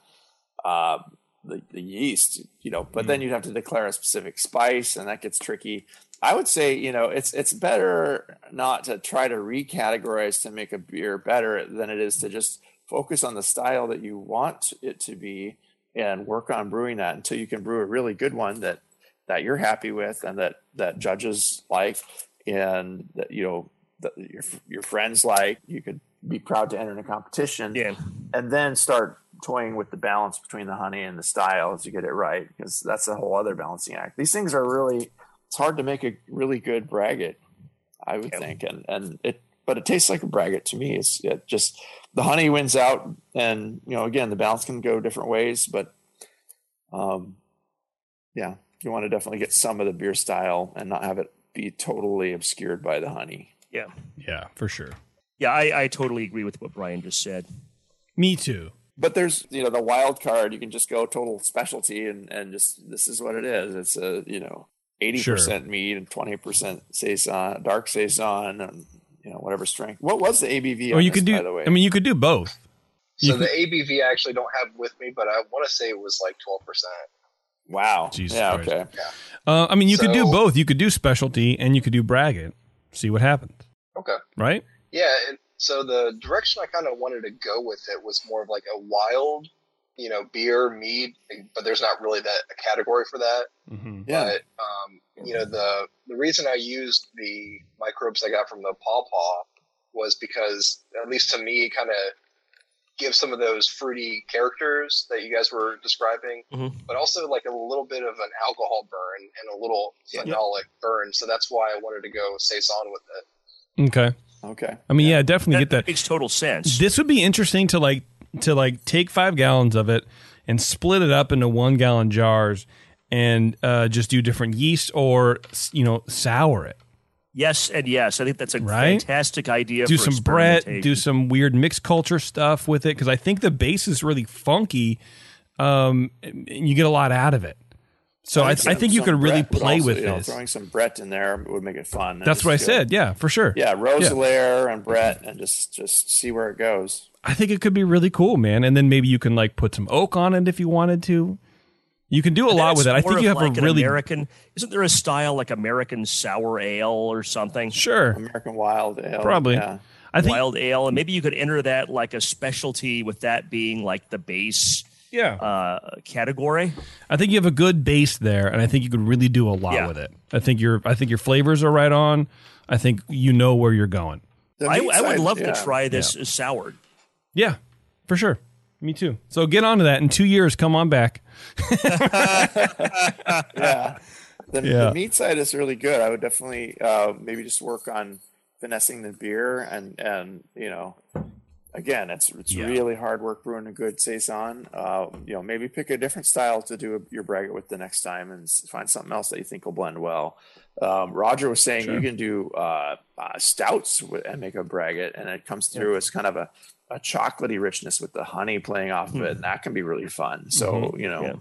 Speaker 5: uh, the, the yeast, you know. But then you'd have to declare a specific spice, and that gets tricky. I would say you know it's it's better not to try to recategorize to make a beer better than it is to just focus on the style that you want it to be and work on brewing that until you can brew a really good one that that you're happy with and that that judges like and that you know that your your friends like you could be proud to enter in a competition
Speaker 6: Yeah.
Speaker 5: and then start toying with the balance between the honey and the style as you get it right because that's a whole other balancing act these things are really it's hard to make a really good braggot i would
Speaker 6: Yeah.
Speaker 5: think and and it but it tastes like a braggot to me it's it just the honey wins out and you know again the balance can go different ways but um yeah you want to definitely get some of the beer style and not have it be totally obscured by the honey
Speaker 6: Yeah.
Speaker 4: Yeah, for sure.
Speaker 6: Yeah, I, I totally agree with what Brian just said.
Speaker 4: Me too.
Speaker 5: but there's you know the wild card you can just go total specialty and and just this is what it is it's a you know 80% mead and 20% saison dark saison and you know whatever strength what was the abv
Speaker 4: Or
Speaker 5: on
Speaker 4: you
Speaker 5: this,
Speaker 4: could do.
Speaker 5: by the way
Speaker 4: I mean, you could do both. You
Speaker 3: So the ABV I actually don't have with me, but I want to say it was like twelve percent.
Speaker 5: wow
Speaker 4: Jesus
Speaker 5: yeah
Speaker 4: Christ.
Speaker 5: okay
Speaker 4: Uh, I mean, you could do both. You could do specialty and you could do braggot. See what happens,
Speaker 3: Okay.
Speaker 4: right?
Speaker 3: Yeah, and so the direction I kind of wanted to go with it was more of like a wild, you know, beer, mead, but there's not really that a category for that.
Speaker 4: Mm-hmm.
Speaker 5: yeah
Speaker 3: But um, you know, the the reason I used the microbes I got from the pawpaw was because, at least to me, kind of give some of those fruity characters that you guys were describing,
Speaker 6: Mhm.
Speaker 3: but also like a little bit of an alcohol burn and a little phenolic burn. So that's why I wanted to go saison with it.
Speaker 4: Okay.
Speaker 5: okay
Speaker 4: I mean, yeah, definitely
Speaker 6: That
Speaker 4: get that.
Speaker 6: makes total sense.
Speaker 4: This would be interesting to like to like take five gallons of it and split it up into one gallon jars and uh, just do different yeast or you know sour it.
Speaker 6: yes and yes. I think that's a
Speaker 4: Right?
Speaker 6: fantastic idea.
Speaker 4: do
Speaker 6: for
Speaker 4: some Brett, do some weird mixed culture stuff with it because I think the base is really funky, um, and you get a lot out of it. So I, I
Speaker 5: some-
Speaker 4: think you could really
Speaker 5: Brett
Speaker 4: play
Speaker 5: also,
Speaker 4: with
Speaker 5: you know,
Speaker 4: this.
Speaker 5: throwing some brett in there would make it fun
Speaker 4: That's what I
Speaker 5: Just go-
Speaker 4: said. Yeah, for sure.
Speaker 5: yeah Roeselare and brett and just just see where it goes
Speaker 4: I think it could be really cool, man. And then maybe you can like put some oak on it if you wanted to. You can do a lot with it. I think you have
Speaker 6: like
Speaker 4: a really
Speaker 6: American. Isn't there a style like American sour ale or something?
Speaker 4: sure.
Speaker 5: American Wild Ale.
Speaker 4: Probably.
Speaker 5: Yeah.
Speaker 4: I think
Speaker 6: Wild ale, and maybe you could enter that like a specialty with that being like the base
Speaker 4: yeah.
Speaker 6: uh, category.
Speaker 4: I think you have a good base there, and I think you could really do a lot
Speaker 6: Yeah.
Speaker 4: with it. I think your I think your flavors are right on. I think you know where you're going.
Speaker 6: I, I would love
Speaker 5: yeah.
Speaker 6: to try this as soured.
Speaker 4: Yeah, for sure. Me too. So get on to that. In two years, come on back. [LAUGHS]
Speaker 5: yeah. The,
Speaker 4: Yeah.
Speaker 5: the meat side is really good. I would definitely uh, maybe just work on finessing the beer and and you know, again, it's it's
Speaker 6: Yeah.
Speaker 5: really hard work brewing a good saison. Uh, you know, maybe pick a different style to do your braggot with the next time and find something else that you think will blend well. Um, Roger was saying you can do uh, uh, stouts and make a braggot, and it comes through as kind of a a chocolatey richness with the honey playing off of it, and that can be really fun. So you know,
Speaker 6: Yeah.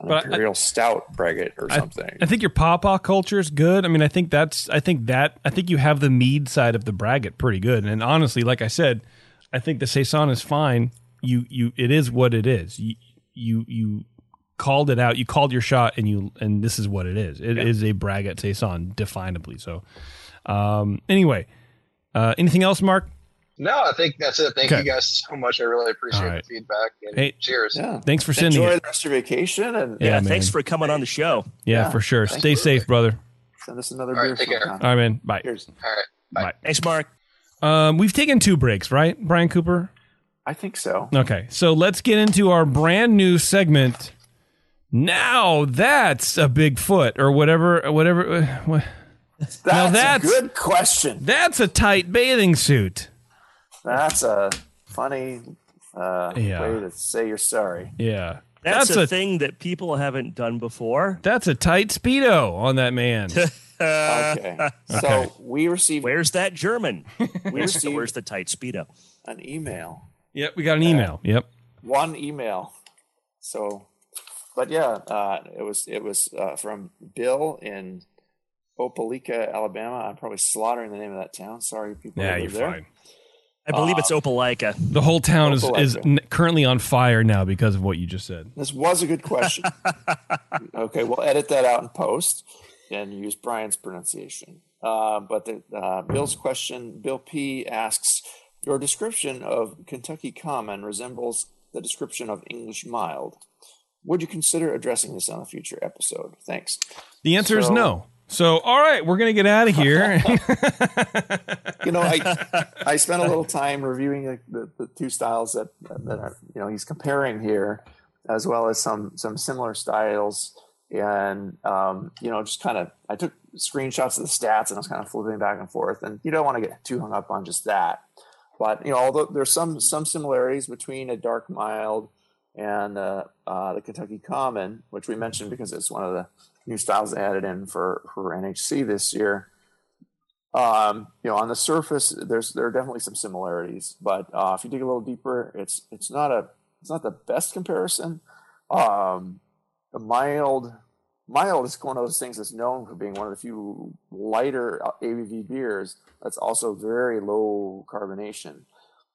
Speaker 4: But I-
Speaker 5: imperial stout braggot or something.
Speaker 4: I think your pawpaw culture is good. I mean, I think that's. I think that. I think you have the mead side of the braggot pretty good. And honestly, like I said, I think the saison is fine. You you it is what it is. You you you called it out. You called your shot, and you and this is what it is. It is a braggot saison, definably. So, um, anyway, uh, anything else, Mark?
Speaker 3: No, I think that's it. Thank
Speaker 4: Okay.
Speaker 3: you guys so much. I really appreciate
Speaker 4: All right.
Speaker 3: the feedback. And
Speaker 4: Hey.
Speaker 3: cheers.
Speaker 5: Yeah.
Speaker 4: Thanks for sending
Speaker 5: Enjoy
Speaker 4: it.
Speaker 5: the rest of your vacation and
Speaker 4: Yeah,
Speaker 6: Yeah, thanks for coming on the show.
Speaker 4: Yeah,
Speaker 5: Yeah.
Speaker 4: for sure.
Speaker 5: Thanks.
Speaker 4: Stay safe, brother.
Speaker 5: send us another
Speaker 3: All right,
Speaker 5: beer
Speaker 3: take care.
Speaker 4: All right, man. Bye.
Speaker 5: Cheers.
Speaker 3: All right. Bye.
Speaker 6: Thanks, Mark.
Speaker 4: Um, we've taken two breaks, right, Brian Cooper?
Speaker 5: I think so.
Speaker 4: Okay, so let's get into our brand new segment. Now that's a big foot, or whatever, whatever. uh, what-
Speaker 5: That's,
Speaker 4: that's-
Speaker 5: a good question.
Speaker 4: That's a tight bathing suit.
Speaker 5: That's a funny uh,
Speaker 4: Yeah.
Speaker 5: way to say you're sorry.
Speaker 4: Yeah,
Speaker 6: That's,
Speaker 4: that's,
Speaker 6: a,
Speaker 4: a
Speaker 6: thing that people haven't done before.
Speaker 4: that's a tight speedo on that man. [LAUGHS]
Speaker 5: Okay. [LAUGHS] So we received
Speaker 6: Where's that German? [LAUGHS]
Speaker 5: we
Speaker 6: Where's,
Speaker 5: received
Speaker 6: where's the tight speedo?
Speaker 5: an email.
Speaker 4: yep, we got an email. Yep.
Speaker 5: One email. So, but yeah, uh, it was it was uh, from Bill in Opelika, Alabama. I'm probably slaughtering the name of that town. Sorry, people.
Speaker 4: Yeah, you're
Speaker 5: there.
Speaker 4: fine.
Speaker 6: I believe it's Opelika.
Speaker 4: The whole town is, is n- currently on fire now because of what you just said.
Speaker 5: This was a good question. [LAUGHS] okay, we'll edit that out in post and use Brian's pronunciation. Uh, but the, uh, Bill's question, Bill P asks, your description of Kentucky Common resembles the description of English Mild. Would you consider addressing this on a future episode? Thanks.
Speaker 4: The answer is no. So, all right, we're gonna get out of here. [LAUGHS]
Speaker 5: You know, I I spent a little [LAUGHS] time reviewing the, the, the two styles that that are you know he's comparing here, as well as some some similar styles, and um, you know just kind of I took screenshots of the stats and I was kind of flipping back and forth, and you don't want to get too hung up on just that, but you know although there's some some similarities between a dark mild and uh, uh, the Kentucky Common, which we mentioned because it's one of the new styles they added in for for NHC this year um, you know, on the surface, there's there are definitely some similarities, but uh, if you dig a little deeper, it's it's not a it's not the best comparison. Um, the mild mild is one of those things that's known for being one of the few lighter ABV beers that's also very low carbonation.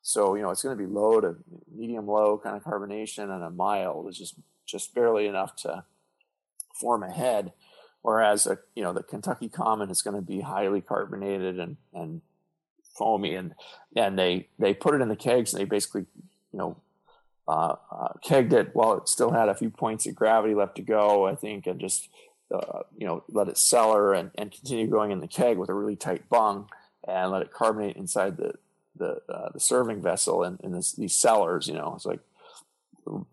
Speaker 5: So you know, it's going to be low to medium low kind of carbonation, and a mild is just just barely enough to form a head. Whereas a, you know the Kentucky Common is going to be highly carbonated and and foamy and and they they put it in the kegs and they basically you know uh, uh, kegged it while it still had a few points of gravity left to go I think and just uh, you know let it cellar and, and continue going in the keg with a really tight bung and let it carbonate inside the the uh, the serving vessel in, in this, these cellars you know it's like you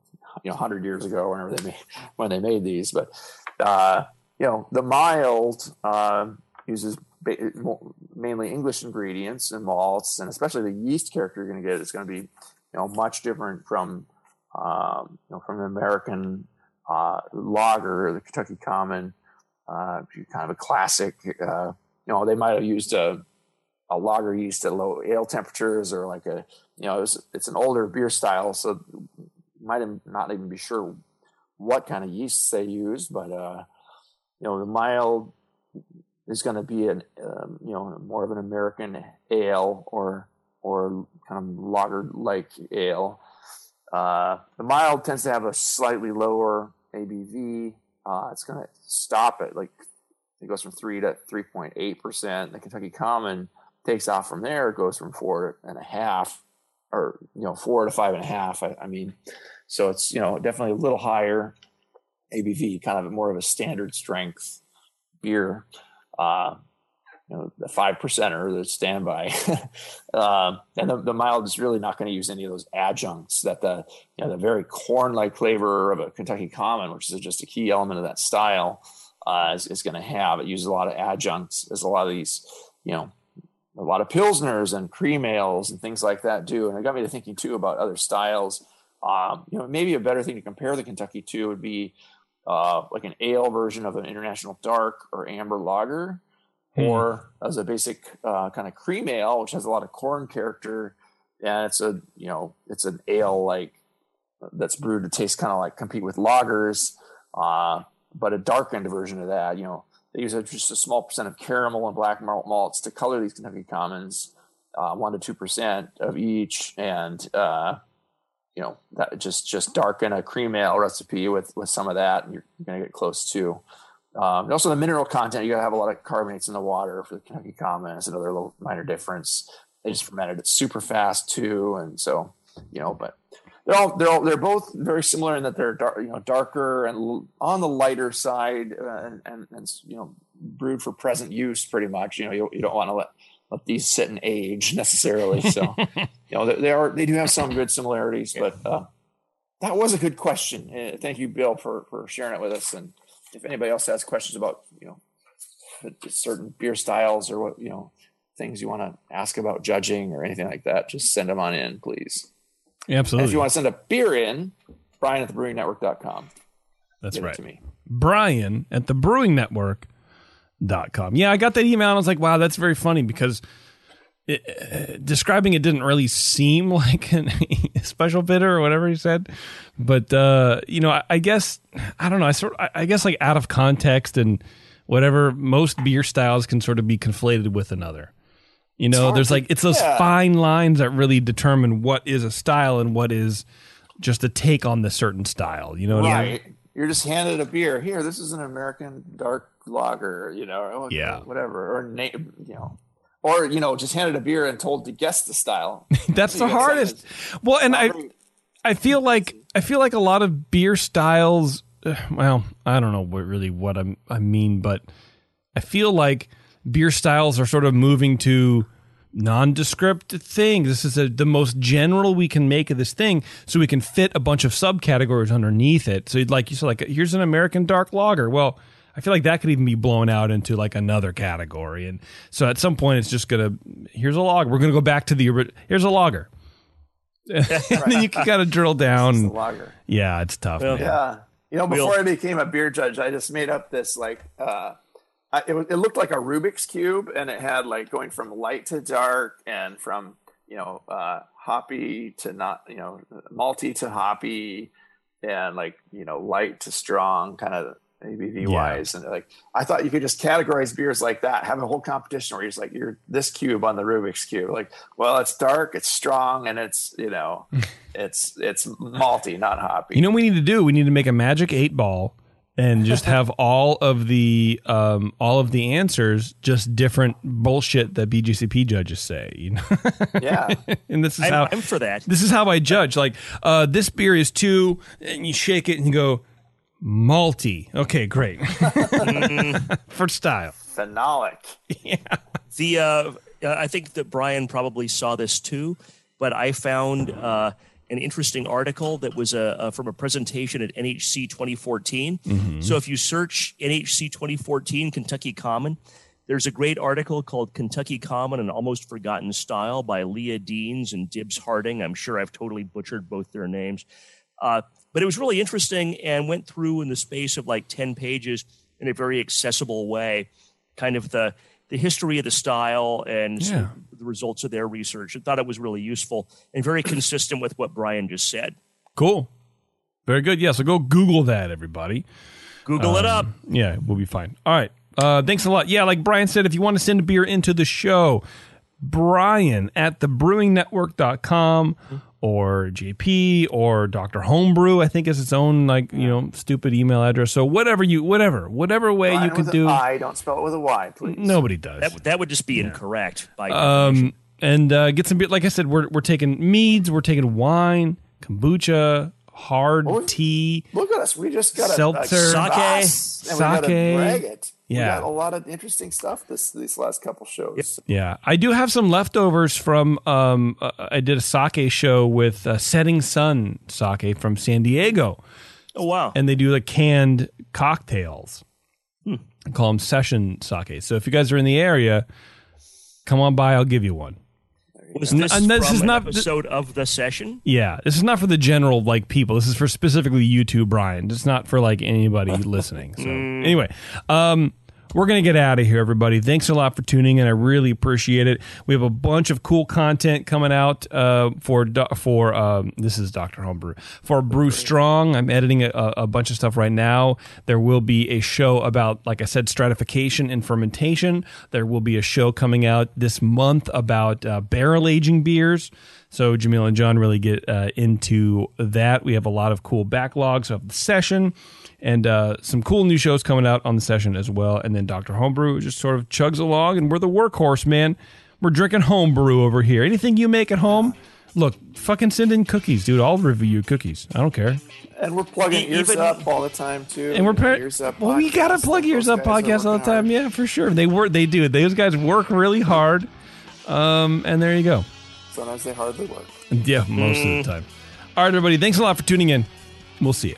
Speaker 5: know 100 years ago whenever they made [LAUGHS] when they made these but uh, you know, the mild uh, uses mainly English ingredients and malts, and especially the yeast character you're going to get is going to be, you know, much different from, um, you know, from the American uh, lager, the Kentucky Common, uh, kind of a classic. Uh, you know, they might have used a, a lager yeast at low ale temperatures, or like a, you know, it's, it's an older beer style, so might not even be sure what kind of yeasts they use, but uh, you know, the mild is going to be an, um, you know, more of an American ale or or kind of lager like ale. Uh, the mild tends to have a slightly lower ABV. Uh, it's going to stop at like it goes from three to three point eight percent. The Kentucky Common takes off from there. Goes from four and a half, or you know, four to five and a half. I, I mean, so it's you know definitely a little higher ABV, kind of more of a standard strength beer. Uh, you know, the five percenter, the standby, [LAUGHS] um, and the, the, mild is really not going to use any of those adjuncts that the you know the very corn-like flavor of a Kentucky Common, which is just a key element of that style, uh, is, is going to have. It uses a lot of adjuncts, as a lot of these, you know, a lot of pilsners and cream ales and things like that do. And it got me to thinking too about other styles. Um, you know, maybe a better thing to compare the Kentucky to would be uh, like an ale version of an international dark or amber lager, hmm. or as a basic uh, kind of cream ale, which has a lot of corn character. And it's a, you know, it's an ale like that's brewed to taste kind of like compete with lagers, uh, but a darkened version of that. You know, they use just a small percent of caramel and black malt malts to color these Kentucky Commons, uh, one to two percent of each, and uh, you know that just just darken a cream ale recipe with with some of that, and you're, going to get close to. Um, also, the mineral content you got to have a lot of carbonates in the water for the Kentucky Common. It's another little minor difference. They just fermented it super fast too, and so you know, but they're all they're all they're both very similar in that they're dark, you know darker and on the lighter side, uh, and, and, and you know brewed for present use pretty much. You know you, you don't want to let let these sit and age necessarily. [LAUGHS] So you know they, they, are they do have some good similarities, but uh, that was a good question. Uh, thank you, Bill, for for sharing it with us. And if anybody else has questions about you know certain beer styles or what you know things you want to ask about judging or anything like that, just send them on in, please.
Speaker 4: Absolutely.
Speaker 5: And if you want to send a beer in, Brian at the brewingnetwork.com.
Speaker 4: That's Give right. to me. Brian at the brewingnetwork.com. Yeah, I got that email and I was like, wow, that's very funny because it, uh, describing it didn't really seem [LAUGHS] like a special bitter or whatever he said. But, uh, you know, I, I, guess, I don't know, I sort I, I guess like out of context and whatever, most beer styles can sort of be conflated with another. You know, there's like it's those yeah. fine lines that really determine what is a style and what is just a take on the certain style. You know what right. I mean?
Speaker 5: You're just handed a beer. Here, this is an American dark lager. You know,
Speaker 4: yeah,
Speaker 5: whatever, or you know, or you know, just handed a beer and told to guess the style. [LAUGHS]
Speaker 4: That's the hardest. Well, and I, I feel like I feel like a lot of beer styles. [SIGHS] Well, I don't know what really what I'm, I mean, but I feel like beer styles are sort of moving to nondescript things. This is a, the most general we can make of this thing, so we can fit a bunch of subcategories underneath it. So, you'd like you said, like here's an American dark lager. Well, I feel like that could even be blown out into like another category. And so, at some point, it's just gonna here's a lager. We're gonna go back to the here's a lager. [LAUGHS] and then you can kind of drill [LAUGHS] down.
Speaker 5: lager.
Speaker 4: Yeah, it's tough.
Speaker 5: Well, yeah, you know, before we'll, I became a beer judge, I just made up this like. uh I, it, it looked like a Rubik's cube, and it had like going from light to dark, and from you know uh, hoppy to not you know malty to hoppy, and like you know light to strong, kind of ABV wise. Yeah. And like I thought you could just categorize beers like that, have a whole competition where you're like you're this cube on the Rubik's cube. Like, well, it's dark, it's strong, and it's you know, [LAUGHS] it's it's malty, not hoppy.
Speaker 4: You know what we need to do? We need to make a magic eight ball and just have [LAUGHS] all of the um, all of the answers just different bullshit that BJCP judges say. You know?
Speaker 5: Yeah, [LAUGHS]
Speaker 4: and this is
Speaker 6: I'm,
Speaker 4: how
Speaker 6: I'm for that.
Speaker 4: This is how I judge. Like uh, this beer is two, and you shake it and you go malty. Okay, great [LAUGHS] for style.
Speaker 5: Phenolic.
Speaker 4: Yeah.
Speaker 6: The uh, I think that Brian probably saw this too, but I found. Uh, an interesting article that was a, a from a presentation at NHC 2014. Mm-hmm. So if you search NHC 2014 Kentucky Common, there's a great article called Kentucky Common, an almost forgotten style by Leah Dienes and Dibbs Harting. I'm sure I've totally butchered both their names. Uh, but it was really interesting and went through in the space of like 10 pages in a very accessible way, kind of the the history of the style and yeah. The results of their research. I thought it was really useful and very consistent with what Brian just said.
Speaker 4: Cool. Very good. Yeah, so go Google that, everybody.
Speaker 6: Google um, it up.
Speaker 4: Yeah, we'll be fine. All right. Uh, thanks a lot. Yeah, like Brian said, if you want to send a beer into the show, Brian at thebrewingnetwork.com or JP or Dr. Homebrew, I think is its own like, you know, stupid email address. So whatever you whatever, whatever way
Speaker 5: Brian
Speaker 4: you could do.
Speaker 5: I, don't spell it with a Y, please.
Speaker 4: Nobody does.
Speaker 6: That, that would just be incorrect by
Speaker 4: um and uh, get some beer. Like I said, we're we're taking meads, we're taking wine, kombucha, hard
Speaker 5: Oh,
Speaker 4: tea.
Speaker 5: Look at us. We just got a,
Speaker 4: Seltzer.
Speaker 5: a
Speaker 6: Sake.
Speaker 5: glass, and we got
Speaker 4: Sake.
Speaker 5: to.
Speaker 4: Yeah.
Speaker 5: We got a lot of interesting stuff this these last couple shows.
Speaker 4: Yeah, I do have some leftovers from. Um, uh, I did a sake show with uh, Setting Sun Sake from San Diego,
Speaker 6: oh wow!
Speaker 4: and they do the canned cocktails. I call them session sake. So if you guys are in the area, come on by. I'll give you one.
Speaker 6: Was
Speaker 4: And-
Speaker 6: this,
Speaker 4: and this
Speaker 6: from
Speaker 4: is
Speaker 6: an
Speaker 4: not-
Speaker 6: episode of the session?
Speaker 4: Yeah, this is not for the general like people. This is for specifically you two, Brian. It's not for like anybody [LAUGHS] listening. So anyway, um, we're gonna get out of here, everybody. Thanks a lot for tuning in. I really appreciate it. We have a bunch of cool content coming out uh, for for um, this is Doctor Homebrew for Brew Strong. I'm editing a, a bunch of stuff right now. There will be a show about, like I said, stratification and fermentation. There will be a show coming out this month about uh, barrel aging beers. So Jamil and John really get uh, into that. We have a lot of cool backlogs of the session and uh, some cool new shows coming out on the session as well. And then Dr. Homebrew just sort of chugs along, and we're the workhorse, man. We're drinking homebrew over here. Anything you make at home, look, fucking send in cookies, dude. I'll review your cookies. I don't care.
Speaker 5: And we're plugging
Speaker 6: E-
Speaker 5: ears
Speaker 6: even-
Speaker 5: up all the time too.
Speaker 4: And we're par-
Speaker 5: ears up.
Speaker 4: well, we gotta plug ears up
Speaker 5: guys are
Speaker 4: podcasts all the time.
Speaker 5: hard.
Speaker 4: Yeah, for sure. They work. They do. Those guys work really hard. Um, and there you go.
Speaker 5: Sometimes they hardly work.
Speaker 4: Yeah, most of the time. All right, everybody. Thanks a lot for tuning in. We'll see you.